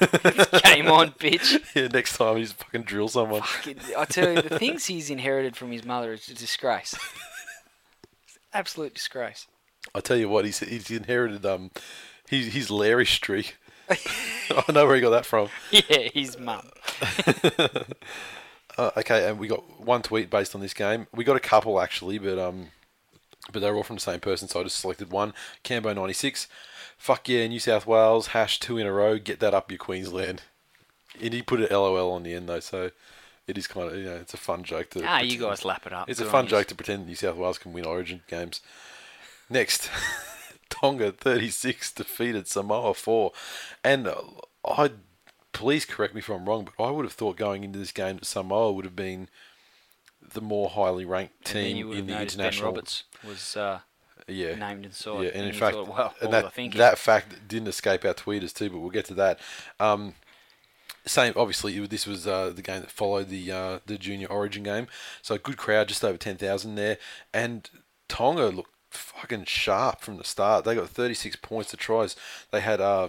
Game on, bitch. Yeah, next time he just fucking drill someone. Fucking- I tell you, the things he's inherited from his mother is a disgrace. It's absolute disgrace. I tell you what, he's he's inherited um his his Larry streak. *laughs* *laughs* I know where he got that from. Yeah, his mum. *laughs* Uh, okay, and we got one tweet based on this game. We got a couple actually, but um, but they're all from the same person, so I just selected one. Cambo ninety six. Fuck yeah, New South Wales hash two in a row. Get that up your Queensland. And he put an LOL on the end though, so it is kind of you know it's a fun joke to. Ah, you guys lap it up. It's a fun joke to pretend New South Wales can win Origin games. Next, *laughs* Tonga 36 defeated Samoa 4. And uh, I, please correct me if I'm wrong, but I would have thought going into this game that Samoa would have been the more highly ranked team you would in have the noticed Ben international. Roberts was uh, Yeah. named inside. Yeah, and, in fact, thought, well, and what was I that, that fact didn't escape our tweeters too, but we'll get to that. Um, same, obviously, this was uh, the game that followed the uh, the junior Origin game, so a good crowd, just over ten thousand there, and Tonga looked fucking sharp from the start. They got thirty six points to tries. They had uh,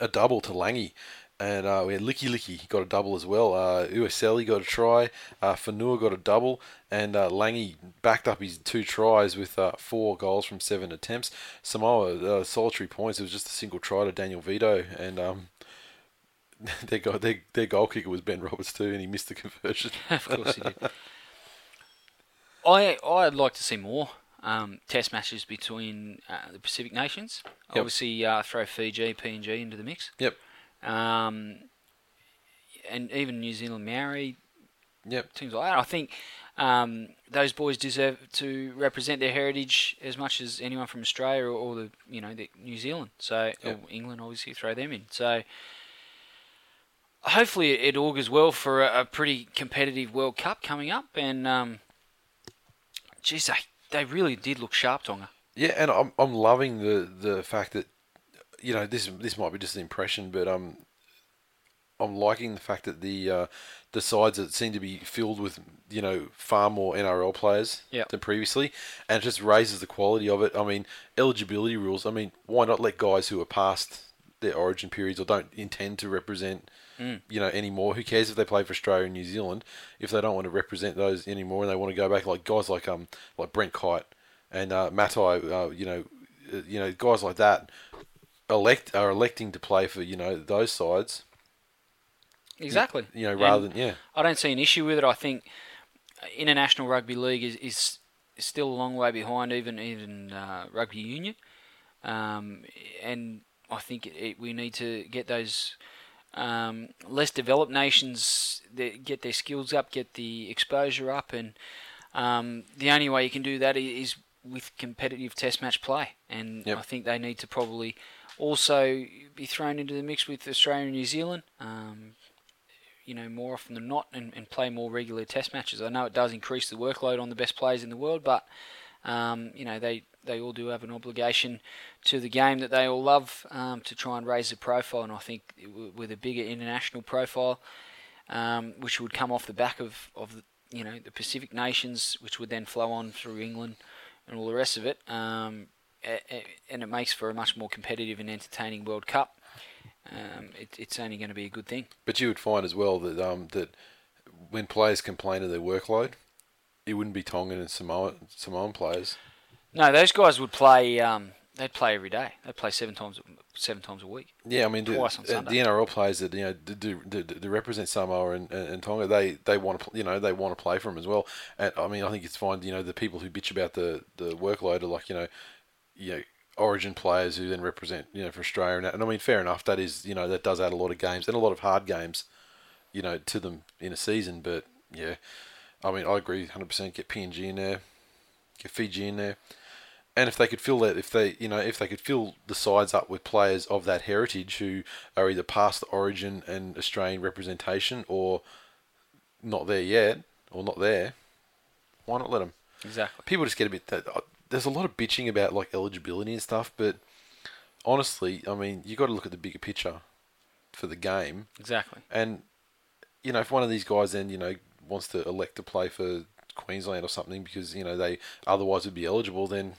a double to Langy. And uh, we had Licky Licky got a double as well. Uh, Ueseli got a try. Uh, Fanua got a double. And uh, Langy backed up his two tries with uh, four goals from seven attempts. Samoa, uh, solitary points. It was just a single try to Daniel Vidot. And um, *laughs* their, goal, their, their goal kicker was Ben Roberts too, and he missed the conversion. *laughs* of course he did. I I'd like to see more um, test matches between uh, the Pacific nations. Yep. Obviously, uh, throw Fiji, PNG into the mix, yep. um, and even New Zealand Maori Yep. teams like that. I think um, those boys deserve to represent their heritage as much as anyone from Australia or, or the you know the New Zealand. So Yeah. or England, obviously, throw them in. So hopefully it augurs well for a, a pretty competitive World Cup coming up. And um, geez, they they really did look sharp, Tonga. Yeah, and I'm I'm loving the the fact that you know this this might be just an impression, but um, I'm liking the fact that the uh, the sides that seem to be filled with you know far more NRL players Yep. than previously, and it just raises the quality of it. I mean, eligibility rules. I mean, why not let guys who are past their origin periods or don't intend to represent you know anymore? Who cares if they play for Australia and New Zealand if they don't want to represent those anymore and they want to go back like guys like um like Brent Kite and uh, Matai, uh, you know, uh, you know guys like that elect are electing to play for you know those sides. Exactly. You know, And rather than yeah, I don't see an issue with it. I think international rugby league is, is, is still a long way behind even even uh, rugby union, um, and I think it, it, we need to get those um, less developed nations that get their skills up, get the exposure up, and um, the only way you can do that is with competitive test match play. And Yep. I think they need to probably also be thrown into the mix with Australia and New Zealand. Um, you know, more often than not, and, and play more regular test matches. I know it does increase the workload on the best players in the world, but um, you know they they all do have an obligation to the game that they all love um, to try and raise the profile. And I think with a bigger international profile, um, which would come off the back of of the, you know the Pacific nations, which would then flow on through England and all the rest of it. Um, and it makes for a much more competitive and entertaining World Cup. Um, it, it's only going to be a good thing. but you would find as well that um that when players complain of their workload, it wouldn't be Tongan and Samoan Samoan players. No, those guys would play. Um, they'd play every day. They'd play seven times, seven times a week. Yeah, I mean, the, on Sunday. the NRL players that you know do, do, do, represent Samoa and, and, and Tonga, they, they want to you know they want to play for them as well. And I mean, I think it's fine. You know, the people who bitch about the, the workload are like you know, you know, Origin players who then represent you know for Australia and, and I mean, fair enough. That is you know that does add a lot of games and a lot of hard games, you know, to them in a season. But yeah, I mean, I agree, hundred percent. Get PNG in there, get Fiji in there. And if they could fill that, if they, you know, if they could fill the sides up with players of that heritage who are either past the origin and Australian representation or not there yet or not there, why not let them? Exactly. People just get a bit. That, uh, there's a lot of bitching about like eligibility and stuff, but honestly, I mean, you got to look at the bigger picture for the game. Exactly. And you know, if one of these guys then you know wants to elect to play for Queensland or something because you know they otherwise would be eligible, then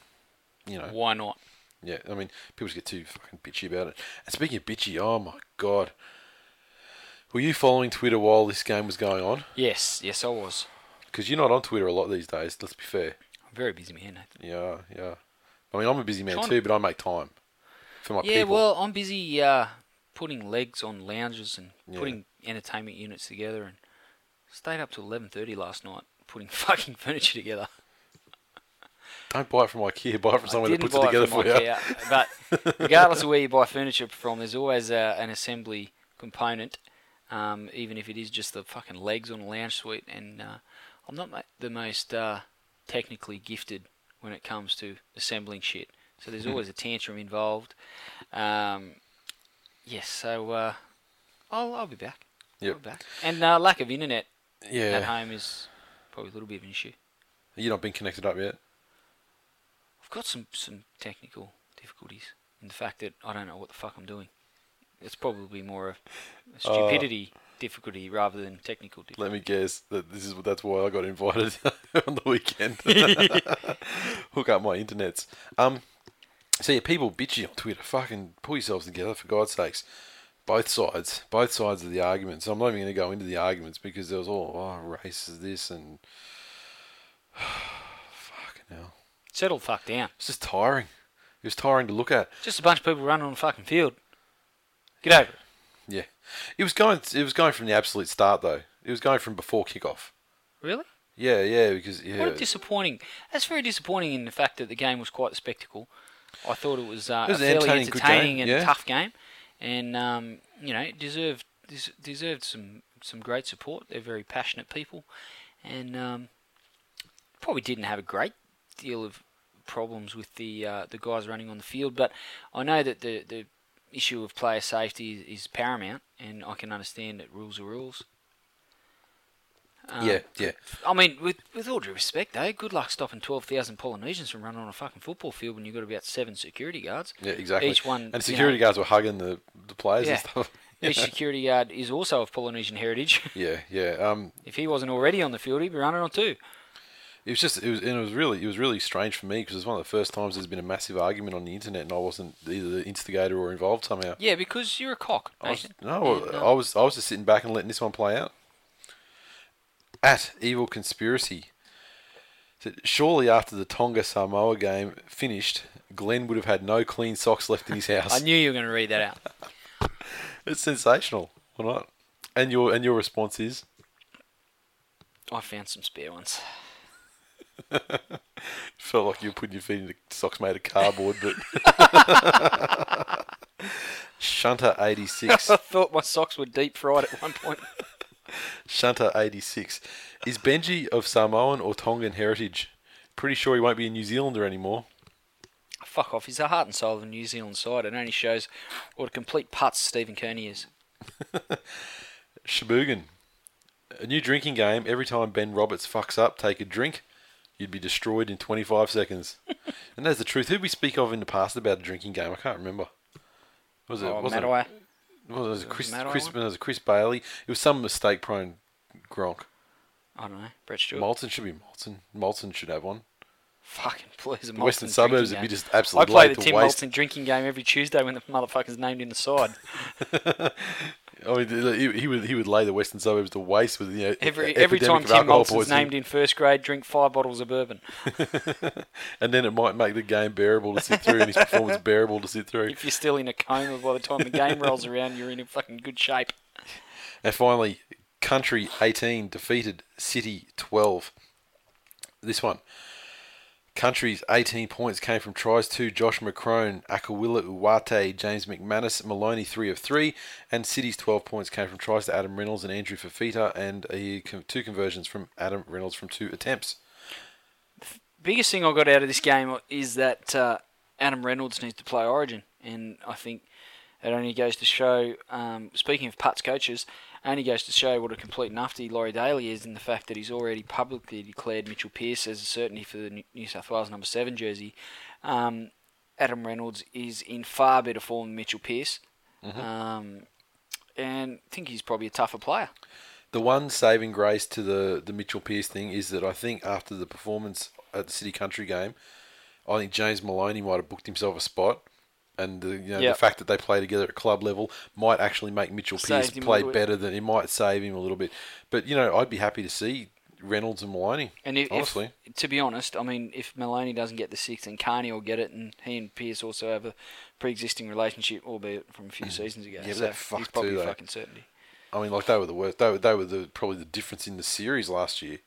you know Why not? yeah, I mean, people just get too fucking bitchy about it. And speaking of bitchy, oh my god, were you following Twitter while this game was going on? Yes, yes, I was. Because you're not on Twitter a lot these days. Let's be fair. I'm very busy man, Nathan. Yeah, yeah. I mean, I'm a busy man Trying too, to- but I make time for my people. Yeah, people. well, I'm busy uh, putting legs on lounges and Yeah. putting entertainment units together, and stayed up till 11:30 last night putting *laughs* fucking furniture together. Don't buy it from IKEA. Buy it from someone that puts it together from for you. But regardless of where you buy furniture from, there's always uh, an assembly component, um, even if it is just the fucking legs on a lounge suite. And uh, I'm not the most uh, technically gifted when it comes to assembling shit, so there's always a tantrum involved. Um, yes, so uh, I'll I'll be back. I'll Yep. be back. And uh, lack of internet at home is probably a little bit of an issue. You're not been connected up yet? I've got some some technical difficulties in the fact that I don't know what the fuck I'm doing. It's probably more a, a stupidity difficulty rather than technical difficulty. Let me guess that this is that's why I got invited *laughs* on the weekend. *laughs* Hook up my internets. Um, so yeah, people bitchy on Twitter. Fucking pull yourselves together for God's sakes. Both sides, both sides of the argument. So I'm not even going to go into the arguments because there was all oh race is this and *sighs* fucking hell. Settle fuck down. It's just tiring. It was tiring to look at. Just a bunch of people running on the fucking field. Get over it. Yeah, it was going. It was going from the absolute start though. It was going from before kickoff. Really? Yeah, yeah, because yeah, What a disappointing. That's very disappointing in the fact that the game was quite a spectacle. I thought it was, uh, It was a fairly entertaining, entertaining game, and yeah. tough game, and um, you know deserved deserved some some great support. They're very passionate people, and um, probably didn't have a great deal of problems with the uh, the guys running on the field. But I know that the the issue of player safety is paramount, and I can understand that rules are rules. Um, yeah, yeah. I mean, with with all due respect, though, good luck stopping twelve thousand Polynesians from running on a fucking football field when you've got about seven security guards. Yeah, exactly. Each one, and security know, guards were hugging the, the players Yeah. and stuff. *laughs* Each security guard is also of Polynesian heritage. *laughs* yeah, yeah. Um, if he wasn't already on the field, he'd be running on too. it was just it was and it was really it was really strange for me because it was one of the first times there's been a massive argument on the internet and I wasn't either the instigator or involved somehow. Yeah, because you're a cock, I was, Nathan. no, I was I was just sitting back and letting this one play out. At Evil Conspiracy. Surely after the Tonga Samoa game finished, Glenn would have had no clean socks left in his *laughs* house. I knew you were going to read that out. *laughs* It's sensational. Why not? And your and your response is I found some spare ones. *laughs* felt like you were putting your feet into socks made of cardboard, but Shunter eighty six. I thought my socks were deep fried at one point. Shunter eighty six. Is Benji of Samoan or Tongan heritage? Pretty sure he won't be a New Zealander anymore. Fuck off. He's the heart and soul of the New Zealand side. It only shows what a complete putz Stephen Kearney is. *laughs* Shabugan. A new drinking game. Every time Ben Roberts fucks up, take a drink. You'd be destroyed in 25 seconds. *laughs* and that's the truth. Who did we speak of in the past about a drinking game? I can't remember. Was it? Oh, wasn't it-. Well, it was Chris, Matt Chris, no, it was Chris Bailey. It was some mistake-prone Gronk. I don't know. Brett Stewart. Moltzen should be Moltzen. Moltzen should have one. Fucking please. Western suburbs would be just absolutely I play the Tim waste. Moltzen drinking game every Tuesday when the motherfucker's named in the side. *laughs* Oh, I mean, he, he would he would lay the Western suburbs to waste with you know Every every time Tim Moltzen's named in first grade, drink five bottles of bourbon. *laughs* and then it might make the game bearable to sit through, and his performance bearable to sit through. If you're still in a coma by the time the game rolls around, you're in a fucking good shape. And finally, Country 18 defeated City 12. This one. Country's 18 points came from tries to Josh McCrone, Akuila Uate, James McManus, Maloney 3 of 3, and City's 12 points came from tries to Adam Reynolds and Andrew Fifita, and a, two conversions from Adam Reynolds from two attempts. biggest thing I got out of this game is that uh, Adam Reynolds needs to play Origin, and I think it only goes to show. Um, speaking of Putts coaches, only goes to show what a complete nufty Laurie Daley is in the fact that he's already publicly declared Mitchell Pearce as a certainty for the New- South Wales number seven jersey. Um, Adam Reynolds is in far better form than Mitchell Pearce, um, and I think he's probably a tougher player. The one saving grace to the, the Mitchell Pearce thing is that I think after the performance at the City Country game, I think James Maloney might have booked himself a spot. And the, you know, Yep. the fact that they play together at club level might actually make Mitchell Pearce Saved play better than it might save him a little bit. But you know, I'd be happy to see Reynolds and Maloney. And if, honestly, if, to be honest, I mean, if Maloney doesn't get the sixth, and Carney will get it, and he and Pearce also have a pre-existing relationship, albeit from a few mm-hmm. seasons ago. Yeah, so they're he's probably too, a fucking certainty. I mean, like they were the worst. They were, they were the probably the difference in the series last year.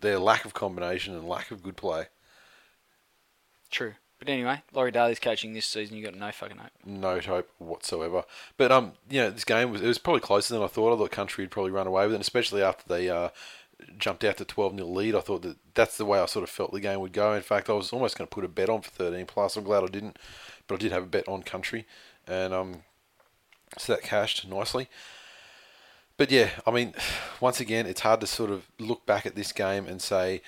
Their lack of combination and lack of good play. True. But anyway, Laurie Daley's coaching this season. You got no fucking hope. no hope whatsoever. But um, you know, this game was it was probably closer than I thought. I thought Country would probably run away with it, especially after they uh, jumped out to twelve 0 lead. I thought that that's the way I sort of felt the game would go. In fact, I was almost going to put a bet on for thirteen plus. I'm glad I didn't, but I did have a bet on Country, and um, so that cashed nicely. But yeah, I mean, *sighs* once again, it's hard to sort of look back at this game and say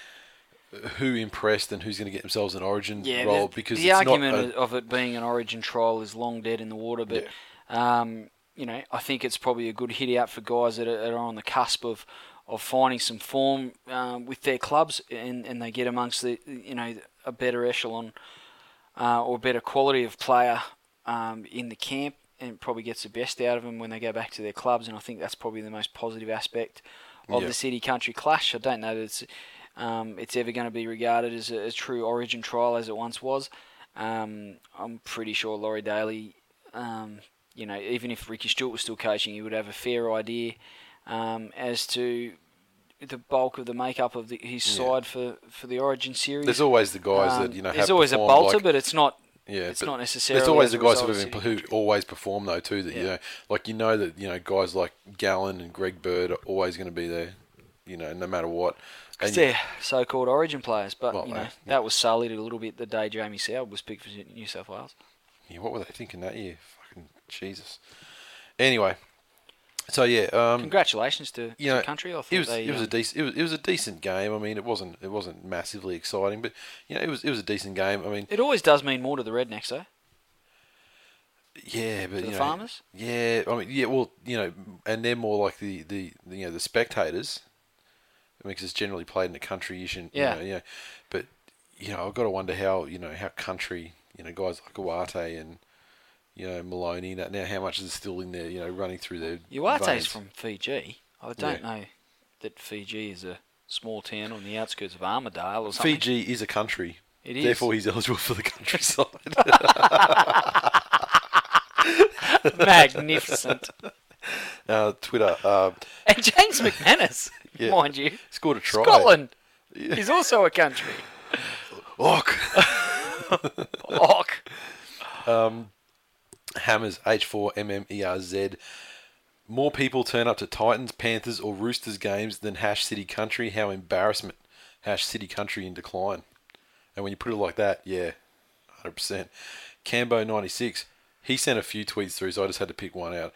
who impressed and who's going to get themselves an Origin Yeah, role the, because the it's argument a, of it being an Origin trial is long dead in the water. But um, you know, I think it's probably a good hit out for guys that are, that are on the cusp of of finding some form um, with their clubs, and, and they get amongst the you know a better echelon uh, or better quality of player um, in the camp, and probably gets the best out of them when they go back to their clubs. And I think that's probably the most positive aspect of Yeah. the city country clash. I don't know that it's um, it's ever going to be regarded as a, a true Origin trial as it once was. Um, I'm pretty sure Laurie Daley, um, you know, even if Ricky Stuart was still coaching, he would have a fair idea um, as to the bulk of the makeup of the, his Yeah. side for, for the Origin series. there's always the guys Um, that you know. there's have always a bolter, like- but it's not. Yeah, it's not necessarily. There's always the guys who, City who always perform though too. That you Yeah. know, like you know that you know guys like Gallen and Greg Bird are always going to be there. You know, no matter what. Because they're so-called Origin players, but Well, you know uh, that was sullied a little bit the day Jamie Soward was picked for New South Wales. yeah, what were they thinking that year? Fucking Jesus. Anyway, so yeah, um, Congratulations to, you know, the country. I thought it was they, it was a um, decent it was, it was a decent game. I mean, it wasn't it wasn't massively exciting, but you know, it was it was a decent game. I mean, It always does mean more to the Rednecks, though. yeah, but To you the know, farmers? Yeah, I mean, yeah, well, you know, and they're more like the the, the you know the spectators. I mean, 'cause it's generally played in a country-ish, and Yeah. you know, yeah, but you know, I've got to wonder how you know how country you know guys like Uate and you know Maloney that now how much is still in there you know running through their Uate's veins. from Fiji. I don't Yeah. know that Fiji is a small town on the outskirts of Armadale or something. Fiji is a country. It is. Therefore, he's eligible for the countryside. *laughs* Magnificent. *laughs* uh, Twitter uh, And James McManus, Yeah. mind you. scored a try. Scotland is also a country. Och. *laughs* Och. Um, hammers H4MMERZ. More people turn up to Titans, Panthers, or Roosters games than Hash City Country. How embarrassment. Hash City Country in decline. And when you put it like that, yeah, 100%. Cambo96. He sent a few tweets through, so I just had to pick one out.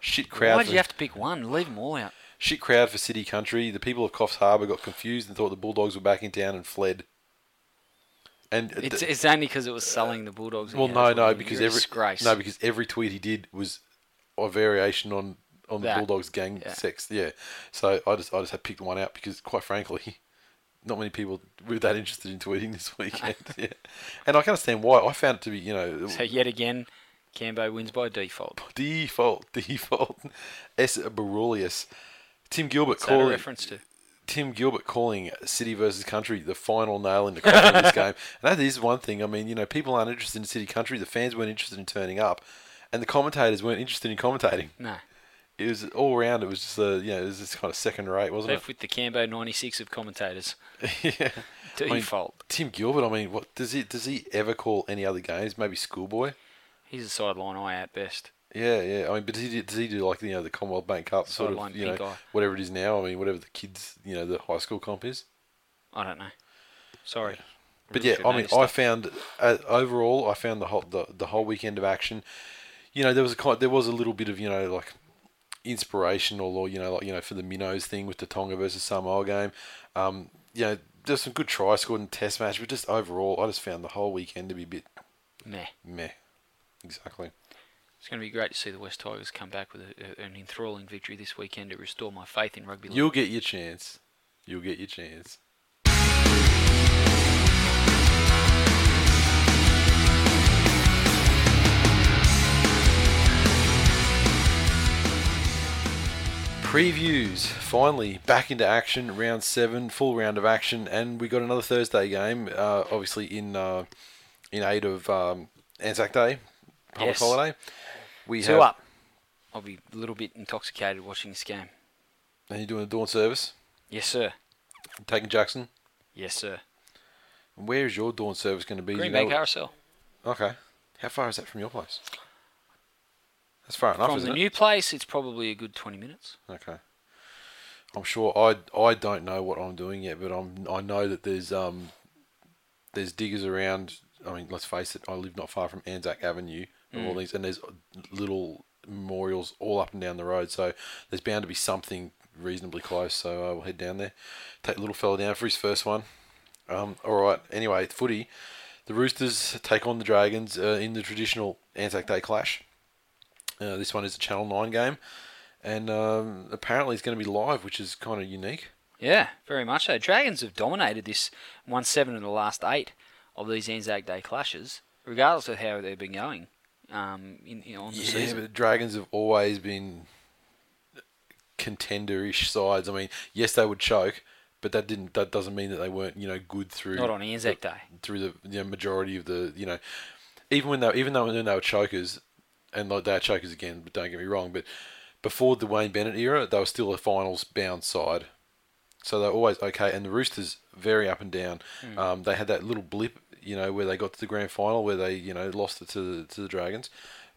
Shit crowd. Why did for- you have to pick one? Leave them all out. Shit crowd for City Country. The people of Coffs Harbour got confused and thought the Bulldogs were back in town and fled. And It's, th- it's only because it was selling the Bulldogs. well, no, no, because every disgrace. no, because every tweet he did was a variation on on the Bulldogs gang Yeah. sex. Yeah, so I just I just had picked one out because, quite frankly, *laughs* not many people were that interested in tweeting this *laughs* weekend. *laughs* yeah, and I can understand why. I found it to be you know So yet again, Cambo wins by default. default default. S. Barulius. Tim Gilbert a calling reference to? Tim Gilbert calling City versus Country the final nail in the coffin of this *laughs* game. And that is one thing. I mean, you know, people aren't interested in City Country. The fans weren't interested in turning up, and the commentators weren't interested in commentating. No. It was all around. It was just a, you know, it was just kind of second rate, wasn't Left with the Cambo 96 of commentators. it? *laughs* yeah. I mean, Default. Tim Gilbert. I mean, what does he does he ever call any other games? Maybe schoolboy. He's a sideline eye at best. Yeah, yeah. I mean, but does he do, does he do like you know the Commonwealth Bank Cup sort Sideline of you know pink eye. whatever it is now? I mean, whatever the kids you know the high school comp is. I don't know. Sorry. But Really yeah, should I know mean, this I stuff. found uh, overall, I found the whole the, the whole weekend of action. You know, there was a kind, there was a little bit of you know like inspirational or you know like you know for the minnows thing with the Tonga versus Samoa game. Um, you know, there's some good tries scored in the Test match, but just overall, I just found the whole weekend to be a bit Meh. meh. Exactly. It's going to be great to see the West Tigers come back with a, a, an enthralling victory this weekend to restore my faith in rugby league. You'll get your chance. You'll get your chance. Previews finally back into action. Round seven, full round of action, and we got another Thursday game. Uh, obviously in uh, in aid of um, Anzac Day, public Yes. holiday. We Two have, up. I'll be a little bit intoxicated watching this game. And you're doing a dawn service, Yes, sir. taking Jackson. Yes, sir. Where is your dawn service going to be? Do you know- Carousel. Okay. How far is that from your place? That's far enough, From the it? new place, it's probably a good 20 minutes. Okay. I'm sure I I don't know what I'm doing yet, but I'm I know that there's um there's diggers around. I mean, let's face it, I live not far from Anzac Avenue and all Mm. these, and there's little memorials all up and down the road. So there's bound to be something reasonably close. So uh, we'll head down there, take the little fella down for his first one, Um, all right. Anyway, footy. The Roosters take on the Dragons uh, in the traditional Anzac Day clash. Uh, this one is a Channel 9 game. And um, apparently it's going to be live, which is kind of unique. Yeah, very much so. Dragons have dominated this, won seven in the last eight of these Anzac Day clashes, regardless of how they've been going um, in, in on the Yeah, season. but the Dragons have always been contender-ish sides. I mean, yes, they would choke, but that didn't. That doesn't mean that they weren't, you know, good through Not on Anzac Day. through the you know, majority of the, you know, even when they even though when they were chokers, and like they're chokers again. But don't get me wrong, but before the Wayne Bennett era, they were still a finals bound side. So they're always okay. And the Roosters very up and down. Um, they had that little blip, you know, where they got to the grand final where they, you know, lost it to the to the Dragons.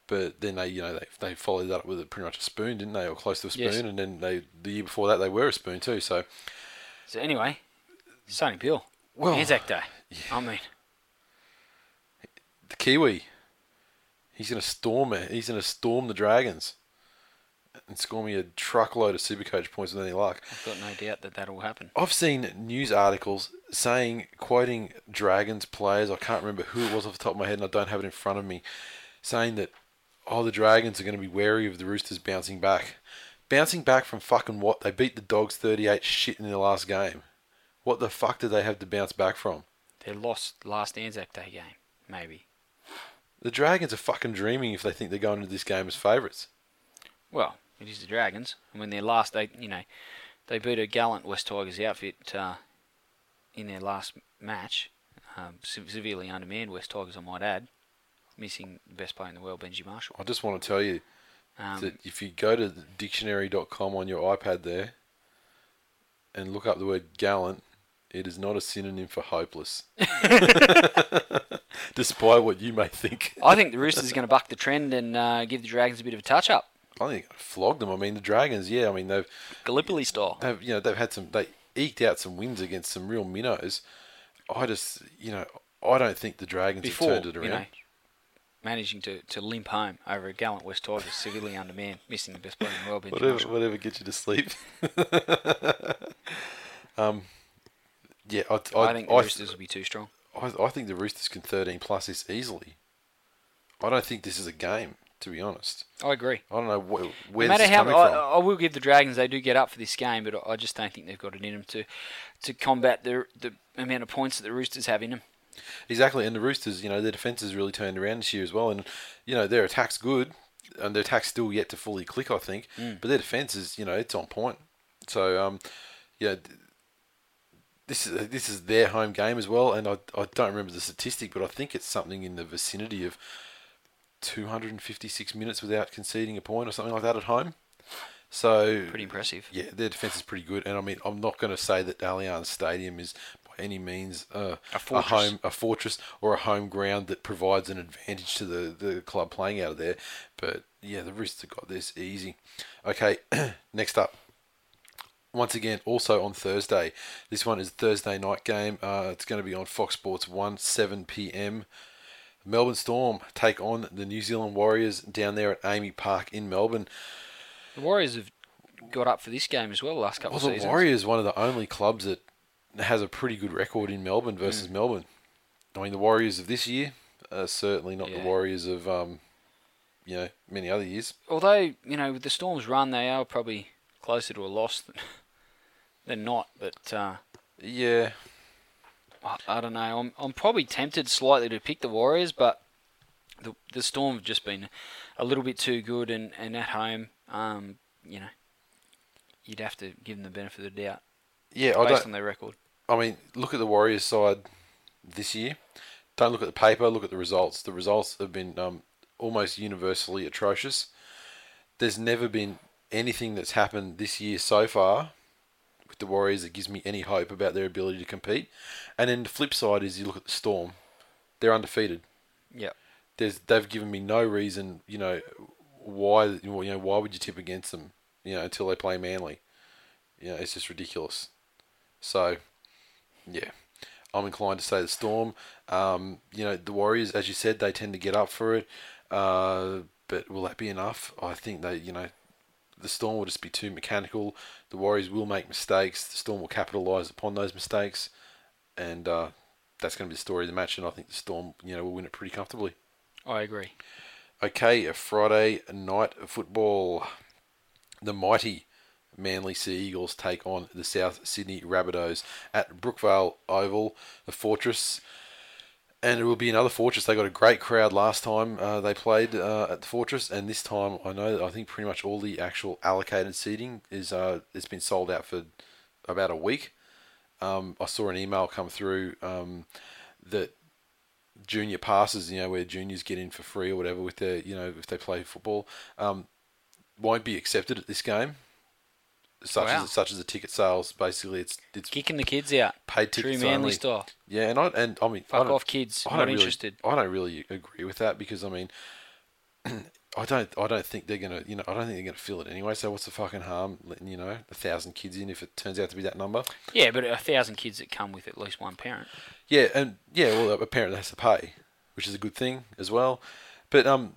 But then they, you know, they, they followed that up with a, pretty much a spoon, didn't they, or close to a spoon? Yes. And then they the year before that they were a spoon too. So So anyway, Sonny Bill, Well, Anzac Day. I mean, the Kiwi, he's going to storm it. He's to storm the Dragons and score me a truckload of Supercoach points with any luck. I've got no doubt that that'll happen. I've seen news articles saying, quoting Dragons players, I can't remember who it was off the top of my head, and I don't have it in front of me, saying that, oh, the Dragons are going to be wary of the Roosters bouncing back. Bouncing back from fucking what? They beat the Dogs 38 shit in their last game. What the fuck did they have to bounce back from? They lost last Anzac Day game, maybe. The Dragons are fucking dreaming if they think they're going into this game as favourites. Well, it is the Dragons. And when their last, they you know, they beat a gallant West Tigers outfit uh, in their last match, um, severely undermanned West Tigers, I might add, missing the best player in the world, Benji Marshall. I just want to tell you Um, that if you go to dictionary.com on your iPad there and look up the word gallant, it is not a synonym for hopeless. *laughs* Despite what you may think. I think the Roosters are going to buck the trend and uh, give the Dragons a bit of a touch up, I think flogged them. I mean, the Dragons, yeah, I mean, they've, Gallipoli style. they've, you know, they've had some, they eked out some wins against some real minnows. I just, you know, I don't think the Dragons Before, have turned it you around. know, managing to, to limp home over a gallant West Tigers, severely undermanned, missing the best player in the world, whatever, whatever gets you to sleep. *laughs* um, yeah, I, I, I think the I- Roosters will be too strong. I, I think the Roosters can 13 plus this easily. I don't think this is a game, to be honest. I agree. I don't know wh- where no matter how coming I, from. I will give the Dragons, they do get up for this game, but I just don't think they've got it in them to to combat the the amount of points that the Roosters have in them. Exactly, and the Roosters, you know, their defence has really turned around this year as well, and you know their attack's good, and their attack's still yet to fully click, I think. Mm. But their defence is, you know, it's on point. So, um, yeah, th- this is this is their home game as well, and I I don't remember the statistic, but I think it's something in the vicinity of 256 minutes without conceding a point or something like that at home. So Pretty impressive. yeah, their defence is pretty good, and I mean, I'm not going to say that Allianz Stadium is by any means uh, A fortress. home, a fortress, or a home ground that provides an advantage to the, the club playing out of there. But yeah, the Roosters have got this easy. Okay, *clears throat* next up. Once again, also on Thursday. This one is Thursday night game. Uh, it's going to be on Fox Sports 1, 7 p.m. Melbourne Storm take on the New Zealand Warriors down there at AAMI Park in Melbourne. The Warriors have got up for this game as well the last couple Well, of the seasons. Warriors one of the only clubs that has a pretty good record in Melbourne versus Mm. Melbourne. I mean, the Warriors of this year are certainly not the Warriors of um, you know many other years. Although you know with the Storm's run, they are probably closer to a loss than, *laughs* than not. But uh, Yeah, I don't know. I'm I'm probably tempted slightly to pick the Warriors, but the the Storm have just been a little bit too good, and, and at home, um, you know, you'd have to give them the benefit of the doubt yeah. I based don't. on their record. I mean, look at the Warriors side this year. Don't look at the paper. Look at the results. The results have been um, almost universally atrocious. There's never been anything that's happened this year so far with the Warriors that gives me any hope about their ability to compete. And then the flip side is you look at the Storm. They're undefeated. Yeah. There's they've given me no reason, you know, why you know why would you tip against them, you know, until they play Manly. You know, it's just ridiculous. So, yeah, I'm inclined to say the Storm. Um, you know, the Warriors, as you said, they tend to get up for it. Uh, but will that be enough? I think they, you know, the Storm will just be too mechanical. The Warriors will make mistakes. The Storm will capitalise upon those mistakes, and uh, that's going to be the story of the match. And I think the Storm, you know, will win it pretty comfortably. I agree. Okay, a Friday night football. The mighty Manly Sea Eagles take on the South Sydney Rabbitohs at Brookvale Oval, the Fortress. And it will be another Fortress. They got a great crowd last time uh, they played uh, at the Fortress, and this time I know I think pretty much all the actual allocated seating is uh, it's been sold out for about a week. Um, I saw an email come through um, that junior passes, you know, where juniors get in for free or whatever with their, you know, if they play football, um, won't be accepted at this game. Such Wow. as such as the ticket sales, basically, it's it's Kicking the kids out. paid True tickets Manly only. style. Yeah, and I and I mean, I Fuck don't- off, kids. I Not really, interested. I don't really agree with that because I mean, *clears throat* I don't I don't think they're gonna you know I don't think they're gonna fill it anyway. So what's the fucking harm letting you know a thousand kids in if it turns out to be that number? Yeah, but a thousand kids that come with at least one parent. Yeah, and yeah, well, a parent has to pay, which is a good thing as well. But um,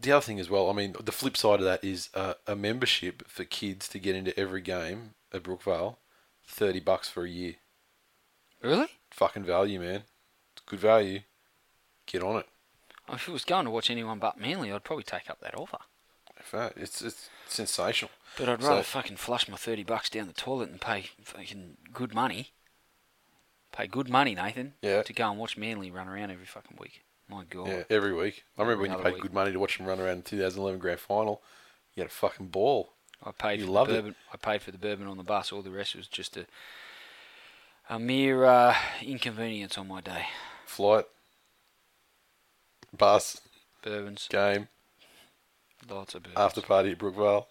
the other thing as well, I mean, the flip side of that is uh, a membership for kids to get into every game at Brookvale, thirty bucks for a year. Really? Fucking value, man. It's good value. Get on it. If it was going to watch anyone but Manly, I'd probably take up that offer. In fact, It's it's sensational. But I'd So- rather fucking flush my thirty bucks down the toilet and pay fucking good money. Pay good money, Nathan. Yeah. To go and watch Manly run around every fucking week. My God. Yeah, every week. I remember when you Another paid week. good money to watch them run around the 2011 grand final. You had a fucking ball. I paid You for loved the it. bourbon. I paid for the bourbon on the bus. All the rest was just a a mere uh, inconvenience on my day. Flight, bus, Bourbons, game, lots of bourbons. after party at Brookvale,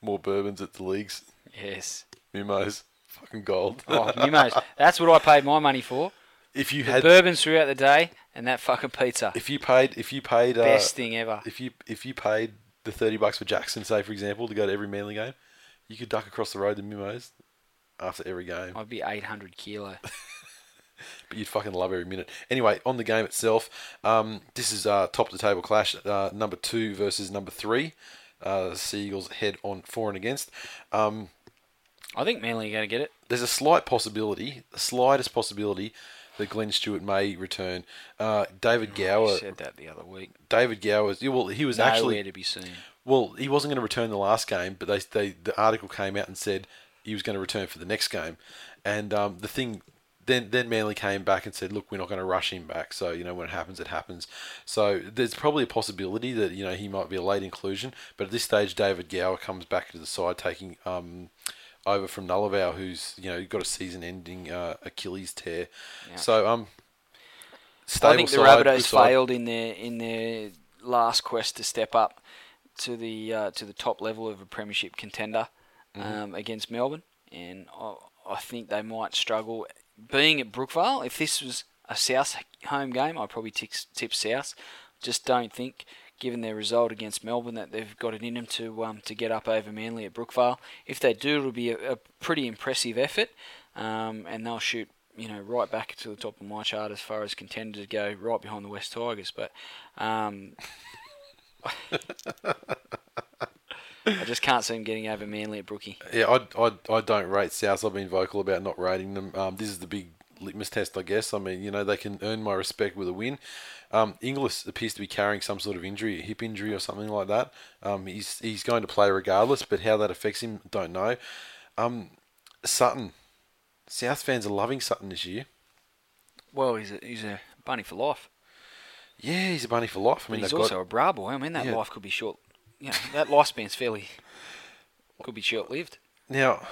more bourbons at the leagues, yes. Mimos, fucking gold. Oh, Mimos. That's what I paid my money for. *laughs* if you The had, bourbons throughout the day and that fucking pizza. if you paid, if you paid, uh, Best thing ever. if you if you paid the 30 bucks for Jackson, say for example, to go to every Manly game, you could duck across the road to Mimos after every game. I'd be 800 kilo. *laughs* but you'd fucking love every minute. Anyway, on the game itself, um, this is uh, top of the table clash. Uh, number two versus number three. Uh, Seagulls head on for and against. Um, I think Manly are going to get it. there's a slight possibility, the slightest possibility, that Glenn Stewart may return. Uh, David You Gower. said that the other week. David Gower. yeah, Well, he was Nowhere actually to be seen. well, he wasn't going to return the last game, but they, they the article came out and said he was going to return for the next game, and um, the thing. Then, then Manly came back and said, "Look, we're not going to rush him back. So you know when it happens, it happens. So there's probably a possibility that you know he might be a late inclusion. But at this stage, David Gower comes back to the side, taking um, over from Nullavow, who's you know got a season-ending uh, Achilles tear. Yeah. So um, I think the side, Rabbitohs failed in their in their last quest to step up to the uh, to the top level of a premiership contender Mm-hmm. um, against Melbourne, and I, I think they might struggle. Being at Brookvale, if this was a South home game, I'd probably tip South. Just don't think, given their result against Melbourne, that they've got it in them to um, to get up over Manly at Brookvale. If they do, it'll be a, a pretty impressive effort, um, and they'll shoot you know right back to the top of my chart as far as contenders go, right behind the West Tigers. But um, I just can't see them getting over Manly at Brookie. Yeah, I, I, I don't rate South. I've been vocal about not rating them. Um, this is the big litmus test, I guess. I mean, you know, they can earn my respect with a win. Um, Inglis appears to be carrying some sort of injury, a hip injury or something like that. Um, he's he's going to play regardless, but how that affects him, don't know. Um, Sutton, South fans are loving Sutton this year. Well, he's a, he's a bunny for life. Yeah, he's a bunny for life. I mean, he's also got, a bra boy. I mean, that Yeah. life could be short. You know, that lifespan's fairly could be short lived. Now,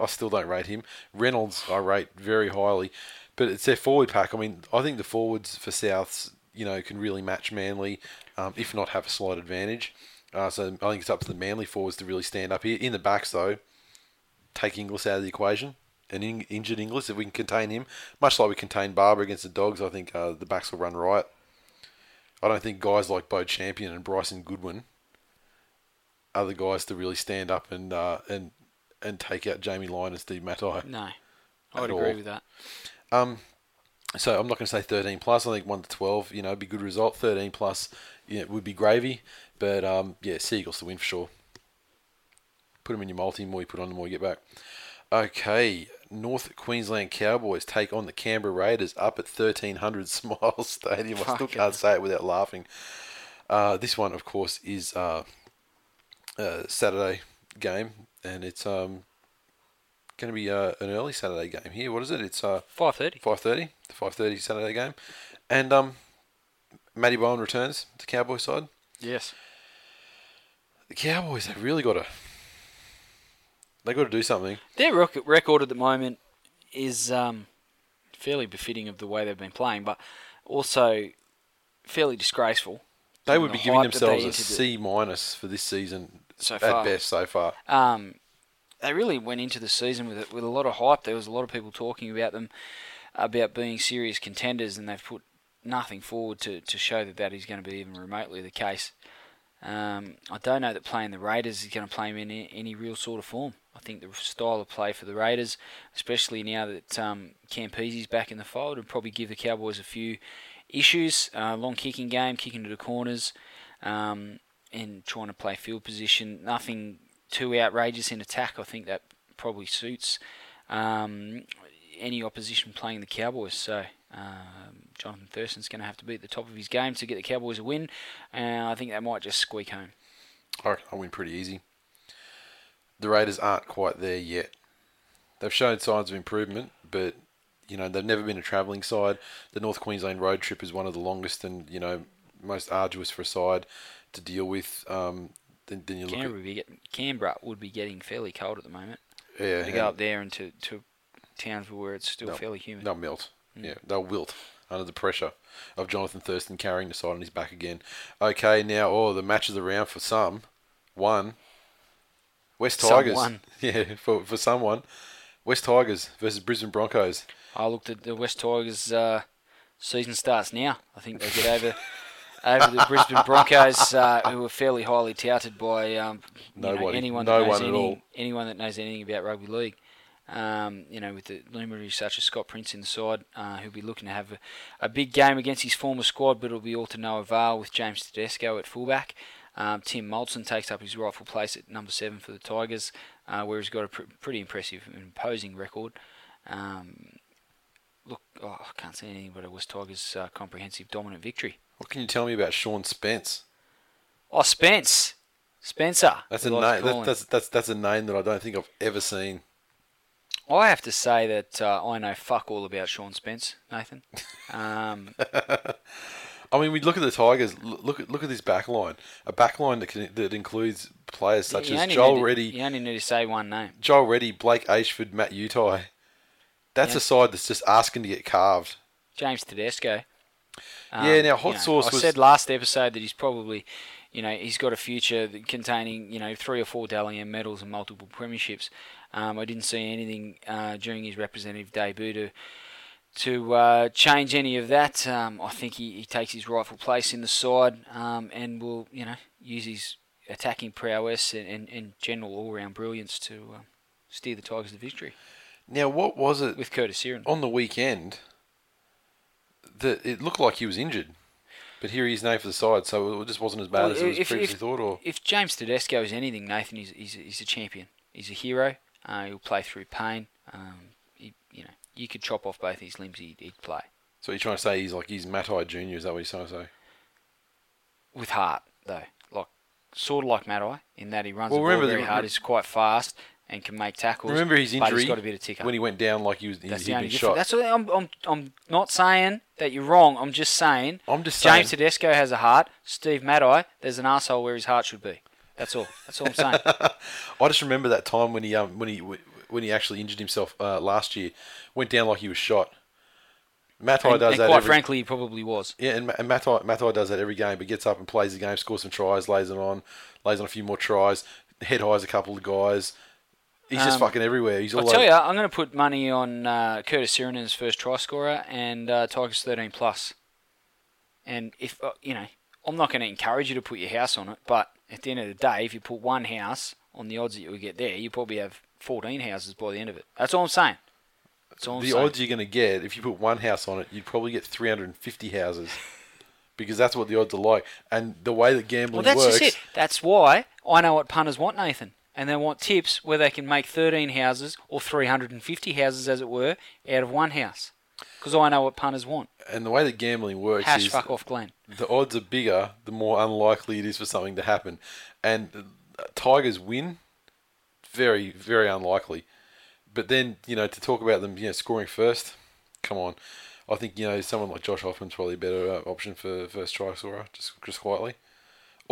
I still don't rate him. Reynolds, I rate very highly, but it's their forward pack. I mean, I think the forwards for Souths, you know, can really match Manly, um, if not have a slight advantage. Uh, so I think it's up to the Manly forwards to really stand up here. In the backs, though, take Inglis out of the equation. An in- injured Inglis, if we can contain him, much like we contained Barba against the Dogs, I think uh, the backs will run riot. I don't think guys like Beau Champion and Bryson Goodwin are the guys to really stand up and uh, and and take out Jamie Lyon and Steve Matai. No, I would agree all. with that. Um, so I'm not going to say 13 plus. I think one to 12, you know, be a good result. 13 plus, you know, would be gravy. But um, yeah, Seagulls to win for sure. Put them in your multi. The more you put on, the more you get back. Okay, North Queensland Cowboys take on the Canberra Raiders up at 1300 *laughs* Smiles Stadium. I still can't say it without laughing. Uh, this one, of course, is uh, a Saturday game, and it's um, going to be uh, an early Saturday game here. What is it? It's uh, Five thirty. 5.30, the 5.30 Saturday game. And um, Matty Bowen returns to Cowboy side. Yes. The Cowboys, they've really got to... They've got to do something. Their rec- record at the moment is um, fairly befitting of the way they've been playing, but also fairly disgraceful. They would The be giving they themselves a C minus for this season So at far. best so far. Um, they really went into the season with it, with a lot of hype. There was a lot of people talking about them, about being serious contenders, and they've put nothing forward to, to show that that is going to be even remotely the case. Um, I don't know that playing the Raiders is going to play them in any, any real sort of form. I think the style of play for the Raiders, especially now that um, Campese's back in the fold, would probably give the Cowboys a few issues. Uh, long kicking game, kicking to the corners, um, and trying to play field position. Nothing too outrageous in attack. I think that probably suits um, any opposition playing the Cowboys. So um, Jonathan Thurston's going to have to be at the top of his game to get the Cowboys a win. And I think they might just squeak home. I I'll win pretty easy. The Raiders aren't quite there yet. They've shown signs of improvement, but you know they've never been a travelling side. The North Queensland road trip is one of the longest and you know most arduous for a side to deal with. Um, you look Canberra would, be get, Canberra would be getting fairly cold at the moment. yeah, To go up there and to, to Townsville where it's still fairly humid. They'll melt. Yeah, they'll wilt under the pressure of Jonathan Thurston carrying the side on his back again. Okay, now oh the match of the round for some. One. West Tigers. Someone. *laughs* Yeah, for for someone. West Tigers versus Brisbane Broncos. I looked at the West Tigers. Uh, season starts now. I think they get over *laughs* over the Brisbane Broncos, uh, who were fairly highly touted by um, you know, Nobody. anyone No that knows one at any, all. anyone that knows anything about rugby league. Um, you know, with the luminaries such as Scott Prince in the side, uh, who'll be looking to have a, a big game against his former squad, but it'll be all to no avail with James Tedesco at fullback. Um, Tim Moltzen takes up his rightful place at number seven for the Tigers, uh, where he's got a pr- pretty impressive and imposing record. Um, look, oh, I can't see anything but a West Tigers uh, comprehensive dominant victory. What can you tell me about Sean Spence? Oh, Spence, Spencer. That's a we like to name. call That's, that's that's a name that I don't think I've ever seen. I have to say that uh, I know fuck all about Sean Spence, Nathan. Um, *laughs* I mean, we look at the Tigers. Look at look at this back line. A back line that can, that includes players such as Joel to- Reddy, You only need to say one name. Joel Reddy, Blake Ayshford, Matt Utai. That's a side that's just asking to get carved. James Tedesco. Yeah, now, hot you know, sauce I was- said last episode that he's probably, you know, he's got a future containing, you know, three or four Dally M medals and multiple premierships. Um, I didn't see anything uh, during his representative debut to to uh, change any of that. Um, I think he, he takes his rightful place in the side um, and will, you know, use his attacking prowess and, and, and general all-round brilliance to um, steer the Tigers to victory Now, what was it with Curtis Sironen. on the weekend that it looked like he was injured, but here he is named for the side, so it just wasn't as bad Well, as it was if- previously if- thought. Or if James Tedesco is anything, Nathan, he's, he's, he's a champion. He's a hero. Uh, he'll play through pain. Um, he, you know, you could chop off both his limbs, he'd, he'd play so you're trying to say he's like he's Matai Junior? Is that what you're trying to say? with heart, though. Like sort of like Matai in that he runs Well, the ball very the- hard. He's quite fast and can make tackles. Remember his injury he's got a bit of ticker. when he went down like he was That's he'd been shot. That's what I'm, I'm. I'm not saying that you're wrong. I'm just saying. I'm just James saying- Tedesco has a heart. Steve Matai, there's an asshole where his heart should be. That's all. That's all I'm saying. *laughs* I just remember that time when he um when he when he actually injured himself uh, last year, went down like he was shot. Matai and, does and that quite every, frankly, he probably was. Yeah, and, and Matai, Matai does that every game, but gets up and plays the game, scores some tries, lays it on, lays on a few more tries, head highs a couple of guys. He's just Um, fucking everywhere. He's I'll all tell over. you, I'm going to put money on uh, Curtis Sironen's first try scorer and uh, Tigers 13 plus. And if uh, you know, I'm not going to encourage you to put your house on it, but at the end of the day, if you put one house on the odds that you would get there, you probably have 14 houses by the end of it. That's all I'm saying. That's all I'm the saying. odds you're going to get, if you put one house on it, you'd probably get 350 houses. *laughs* because that's what the odds are like. And the way that gambling well, that's works. just it. That's why I know what punters want, Nathan. And they want tips where they can make 13 houses or 350 houses, as it were, out of one house. Because I know what punters want. And the way that gambling works Hash is fuck off Glenn. the odds are bigger, the more unlikely it is for something to happen. And uh, Tigers win, very, very unlikely. But then, you know, to talk about them, you know, scoring first, come on. I think, you know, someone like Josh Hoffman's probably a better uh, option for first try scorer, just, just quietly.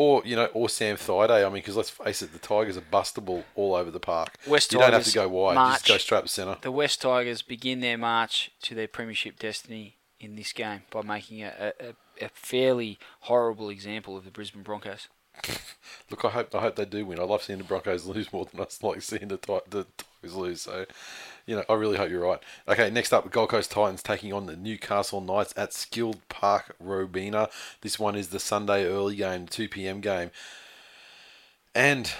Or, you know, or Sam Thaiday. I mean, because let's face it, the Tigers are bustable all over the park. West you don't have Tigers to go wide, march. just go straight centre. The West Tigers begin their march to their premiership destiny in this game by making a, a, a fairly horrible example of the Brisbane Broncos. *laughs* Look, I hope I hope they do win. I love seeing the Broncos *laughs* lose more than I like seeing the the Tigers lose. So, you know, I really hope you're right. Okay, next up, Gold Coast Titans taking on the Newcastle Knights at Skilled Park, Robina. This one is the Sunday early game, 2 p.m. game, and.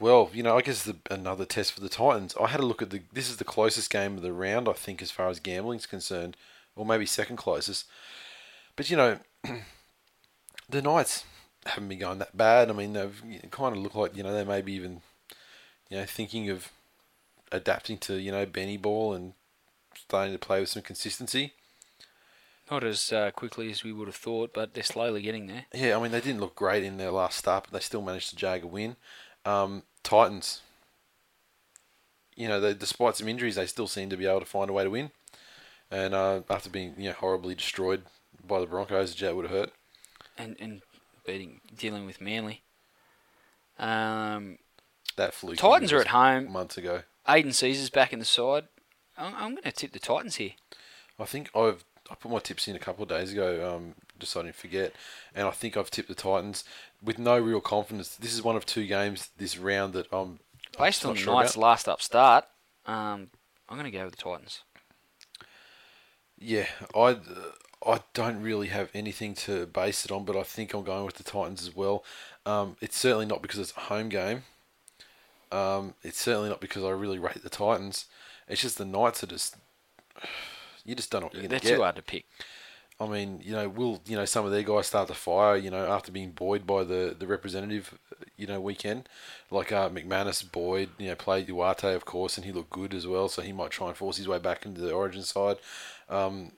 Well, you know, I guess the, another test for the Titans. I had a look at the. This is the closest game of the round, I think, as far as gambling's concerned, or maybe second closest. But you know, *clears throat* the Knights haven't been going that bad. I mean, they've kind of looked like you know they may be even you know thinking of adapting to you know Benny ball and starting to play with some consistency. Not as uh, quickly as we would have thought, but they're slowly getting there. Yeah, I mean they didn't look great in their last start, but they still managed to jag a win. Um, Titans, you know, they, despite some injuries, they still seem to be able to find a way to win. And uh, after being you know horribly destroyed by the Broncos, that would have hurt. And and beating dealing with Manly. Um, That fluke. Titans are at home. months ago. Aidan Sezer's back in the side. I'm, I'm going to tip the Titans here. I think I've I put my tips in a couple of days ago, um, just so I forget, and I think I've tipped the Titans with no real confidence. This is one of two games this round that I'm Based not on the sure Knights' about. last up start, um, I'm going to go with the Titans. Yeah, I I don't really have anything to base it on, but I think I'm going with the Titans as well. Um, it's certainly not because it's a home game. Um, it's certainly not because I really rate the Titans. It's just the Knights are just *sighs* you just don't know what you're They're going to get. too hard to pick. I mean, you know, will you know some of their guys start to fire? You know, after being buoyed by the the representative, you know, weekend, like uh, McManus, Boyd, you know, played Duarte, of course, and he looked good as well. So he might try and force his way back into the Origin side. Um,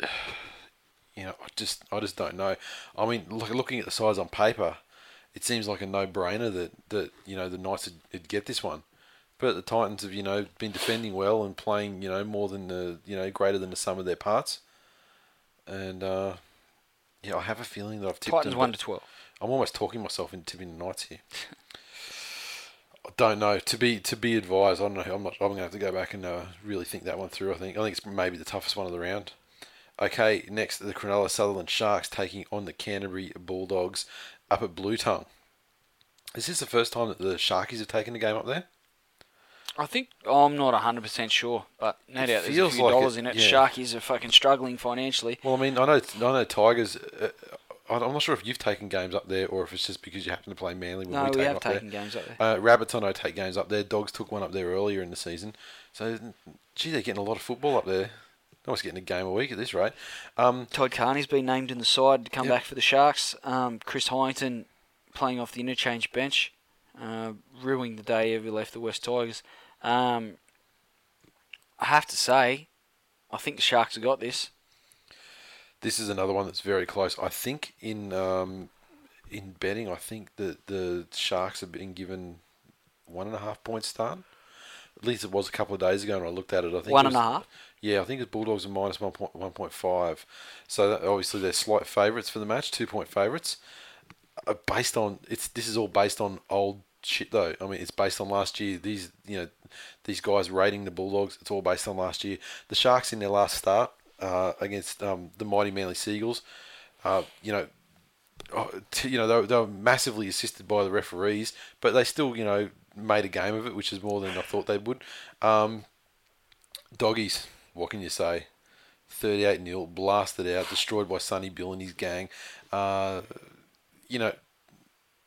*sighs* you know, I just I just don't know. I mean, look, looking at the size on paper, it seems like a no-brainer that that you know the Knights would, would get this one. But the Titans have you know been defending well and playing you know more than the you know greater than the sum of their parts. And uh, yeah, I have a feeling that I've tipped Titans them, one to twelve. I'm almost talking myself into tipping the Knights here. *laughs* I don't know. To be to be advised, I don't know. I'm not. I'm going to have to go back and uh, really think that one through. I think. I think it's maybe the toughest one of the round. Okay, next the Cronulla Sutherland Sharks taking on the Canterbury Bulldogs up at Bluetongue. Is this the first time that the Sharkies have taken the game up there? I think I'm not hundred percent sure, but no It doubt there's a few like dollars it, in it. yeah. Sharkies are fucking struggling financially. Well, I mean, I know I know Tigers. Uh, I'm not sure if you've taken games up there or if it's just because you happen to play Manly when No, we, we take have taken there. games up there. Uh, Rabbits, I know, take games up there. Dogs took one up there earlier in the season. So, gee, they're getting a lot of football up there. They're almost getting a game a week at this rate. Um, Todd Carney's been named in the side to come Yep. back for the Sharks. Um, Chris Heighington playing off the interchange bench, uh, ruining the day ever left the West Tigers. Um, I have to say, I think the Sharks have got this. this is another one that's very close. I think in um, in betting, I think that the Sharks have been given one and a half points start. At least it was a couple of days ago, and I looked at it. I think One and a half? Yeah, I think the Bulldogs are minus one point one point five. So that, obviously they're slight favourites for the match, two point favourites. Uh, based on it's this is all based on old shit though. I mean, it's based on last year. These you know these guys rating the Bulldogs. It's all based on last year. The Sharks in their last start uh, against um, the mighty Manly Seagulls. Uh, you know, oh, you know they were, they were massively assisted by the referees, but they still you know made a game of it, which is more than I thought they would. Um, doggies, what can you say? 38 0, blasted out, destroyed by Sonny Bill and his gang. Uh, you know,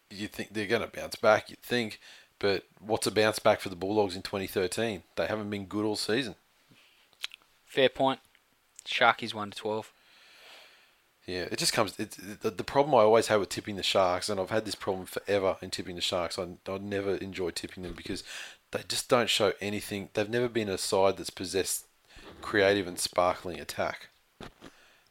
you think they're going to bounce back, you'd think, but what's a bounce back for the Bulldogs in 2013? They haven't been good all season. Fair point. Sharkies one to twelve. Yeah, it just comes. It's the, the problem I always have with tipping the Sharks, and I've had this problem forever in tipping the Sharks. I, I never enjoy tipping them because they just don't show anything. They've never been a side that's possessed creative and sparkling attack.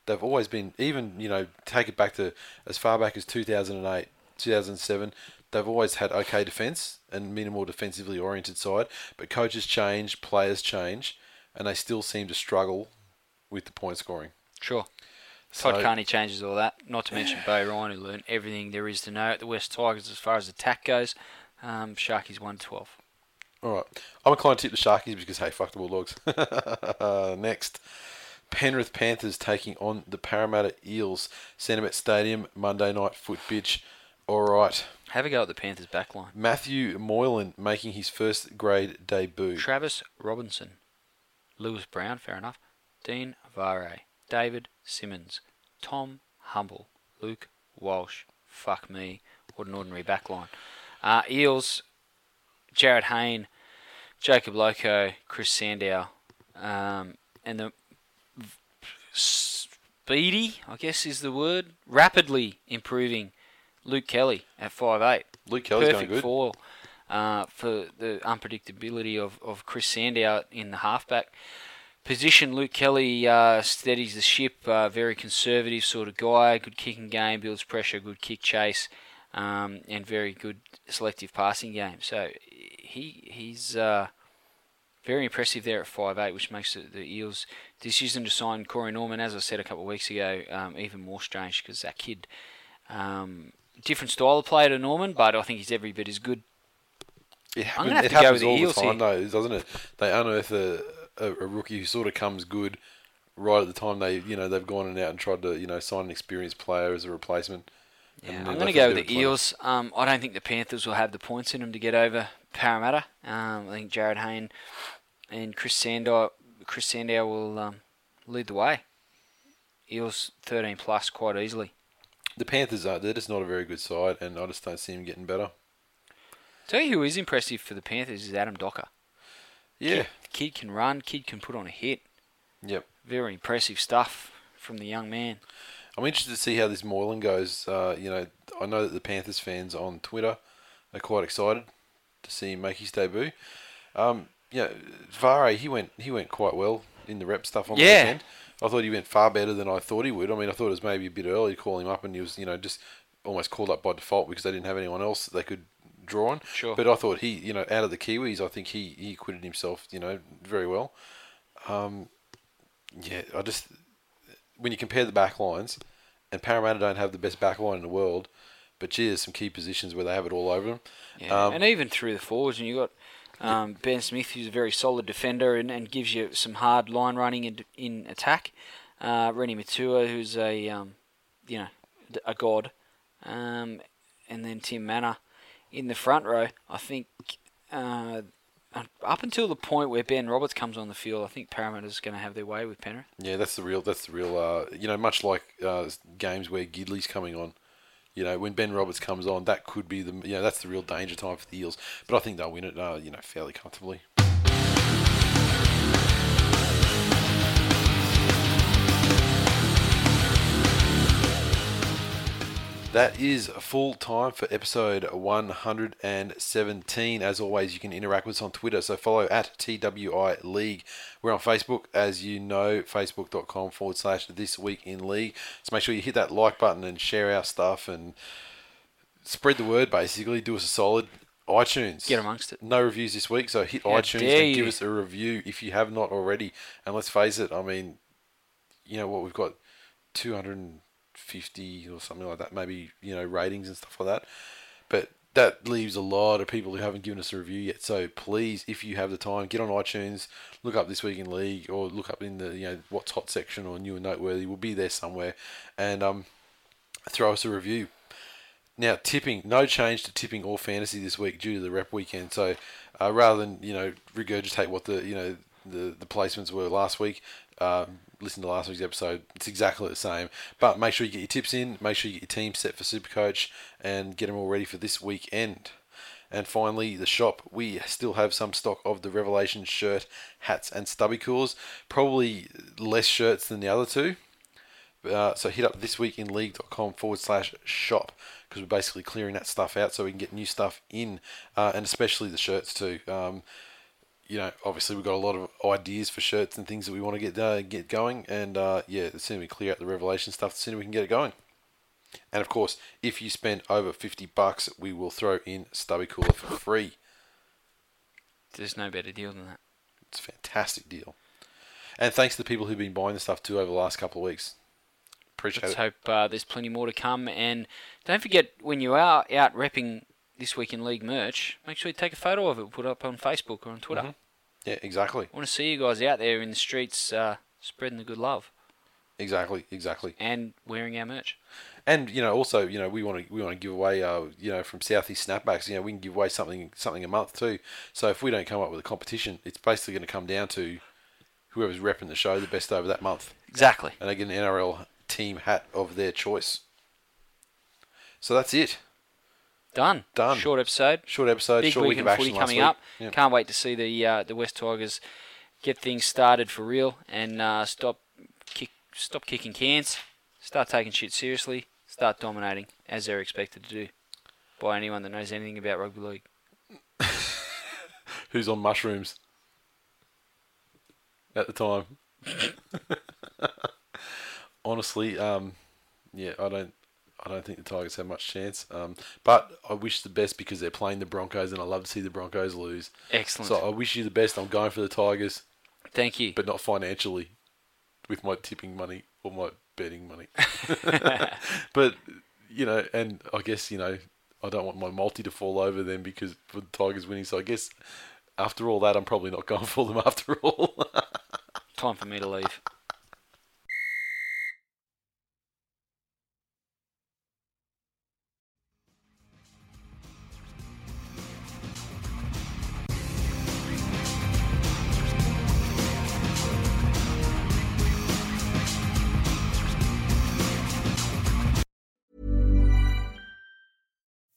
They've always been, even you know, take it back to as far back as 2008, 2007. They've always had okay defence and minimal defensively oriented side, but coaches change, players change, and they still seem to struggle with the point scoring. Sure. So- Todd Carney changes all that. Not to mention Beau Ryan, who learned everything there is to know at the West Tigers as far as attack goes. Um, Sharkies 112. All right. I'm inclined to tip the Sharkies because, hey, fuck the Bulldogs. *laughs* Next. Penrith Panthers taking on the Parramatta Eels. Centrebet Stadium, Monday night foot pitch. All right. Have a go at the Panthers backline. Matthew Moylan making his first grade debut. Travis Robinson, Lewis Brown, fair enough, Dean Whare, David Simmons, Tom Humble, Luke Walsh. Fuck me, what an ordinary backline. Uh, Eels, Jarryd Hayne, Jacob Loko, Chris Sandow, um, and the speedy, I guess is the word, rapidly improving Luke Kelly at five eight. Luke Kelly's Perfect going good. foil uh, for the unpredictability of, of Chris Sandow in the halfback position. Luke Kelly uh, steadies the ship, uh, very conservative sort of guy, good kicking game, builds pressure, good kick chase, um, and very good selective passing game. So he he's uh, very impressive there at five eight, which makes the, the Eels' decision to sign Corey Norman, as I said a couple of weeks ago, um, even more strange because that kid. Um, different style of player to Norman, but I think he's every bit as good. It I'm happens, have it happens the all Eels the time, here. though, doesn't it? They unearth a, a, a rookie who sort of comes good right at the time they, you know, they've gone and out and tried to, you know, sign an experienced player as a replacement. Yeah, I'm going to go with the. Eels. Um, I don't think the Panthers will have the points in them to get over Parramatta. Um, I think Jarryd Hayne and Chris Sandow, Chris Sandow will um, lead the way. Eels 13 plus quite easily. The Panthers are they're just not a very good side, and I just don't see them getting better. Tell you who is impressive for the Panthers is Adam Docker. Yeah. Kid, kid can run. Kid can put on a hit. Yep. Very impressive stuff from the young man. I'm interested to see how this Moylan goes. Uh, you know, I know that the Panthers fans on Twitter are quite excited to see him make his debut. Um, yeah, Whare he went he went quite well in the rep stuff on the Yeah. weekend. I thought he went far better than I thought he would. I mean, I thought it was maybe a bit early to call him up, and he was you know just almost called up by default because they didn't have anyone else that they could draw on. Sure. But I thought he you know out of the Kiwis, I think he he acquitted himself you know very well. Um, yeah, I just when you compare the back lines, and Parramatta don't have the best back line in the world, but gee, there's some key positions where they have it all over them. Yeah, Um, and even through the forwards, and you've got um, Ben Smith, who's a very solid defender and, and gives you some hard line running in, in attack. Uh, Reni Maitua, who's a um, you know a god, um, and then Tim Mannah in the front row. I think uh, up until the point where Ben Roberts comes on the field, I think Parramatta's going to have their way with Penrith. Yeah, that's the real. That's the real. Uh, you know, much like uh, games where Gidley's coming on. You know, when Ben Roberts comes on, that could be the. You know, that's the real danger time for the Eels. But I think they'll win it. Uh, you know, fairly comfortably. That is full time for episode 117. As always, you can interact with us on Twitter, so follow at TWI League. We're on Facebook, as you know, facebook.com forward slash This Week in League. So make sure you hit that like button and share our stuff and spread the word, basically. Do us a solid. iTunes. Get amongst it. No reviews this week, so hit How iTunes and give you. us a review if you have not already. And let's face it, I mean, you know what, we've got 250 or something like that, maybe, you know, ratings and stuff like that. But that leaves a lot of people who haven't given us a review yet. So please, if you have the time, get on iTunes, look up This Week in League, or look up in the, you know, What's Hot section or New and Noteworthy. We'll be there somewhere. And um, throw us a review. Now, tipping, no change to tipping or fantasy this week due to the rep weekend. So, uh, rather than you know regurgitate what the you know the the placements were last week, um, listen to last week's episode. It's exactly the same. But make sure you get your tips in. Make sure you get your team set for Supercoach and get them all ready for this weekend. And finally, the shop. We still have some stock of the Revelation shirt, hats, and stubby cools. Probably less shirts than the other two Uh, so hit up thisweekinleague.com forward slash shop because we're basically clearing that stuff out so we can get new stuff in, uh, and especially the shirts too. Um, you know, obviously we've got a lot of ideas for shirts and things that we want to get uh, get going, and uh, yeah, the sooner we clear out the revelation stuff, the sooner we can get it going. And of course, if you spend over fifty bucks, we will throw in Stubby Cooler for free. There's no better deal than that. It's a fantastic deal. And thanks to the people who've been buying the stuff too over the last couple of weeks. Appreciate Let's it. hope uh, there's plenty more to come. And don't forget, when you are out repping this week in league merch, make sure you take a photo of it, put it up on Facebook or on Twitter. Yeah, exactly, I want to see you guys out there in the streets uh, spreading the good love exactly, exactly. and wearing our merch. And you know, also, you know, we want to we want to give away, uh, you know, from Southeast Snapbacks. You know, we can give away something something a month too. So if we don't come up with a competition, it's basically going to come down to whoever's repping the show the best over that month, Exactly. and they get an NRL team hat of their choice. So that's it. Done. Done. Short episode. Short episode, Big short week of action coming up. Yeah. Can't wait to see the uh, the West Tigers get things started for real and uh, stop kick stop kicking cans. Start taking shit seriously. Start dominating as they're expected to do by anyone that knows anything about rugby league. *laughs* Who's on mushrooms at the time? *laughs* Honestly, um, yeah, I don't, I don't think the Tigers have much chance. Um, but I wish the best because they're playing the Broncos, and I love to see the Broncos lose. Excellent. So I wish you the best. I'm going for the Tigers, Thank you. but not financially, with my tipping money or my betting money. *laughs* *laughs* but you know, and I guess you know, I don't want my multi to fall over then because for the Tigers winning. So I guess after all that, I'm probably not going *laughs* for them after all. Time for me to leave.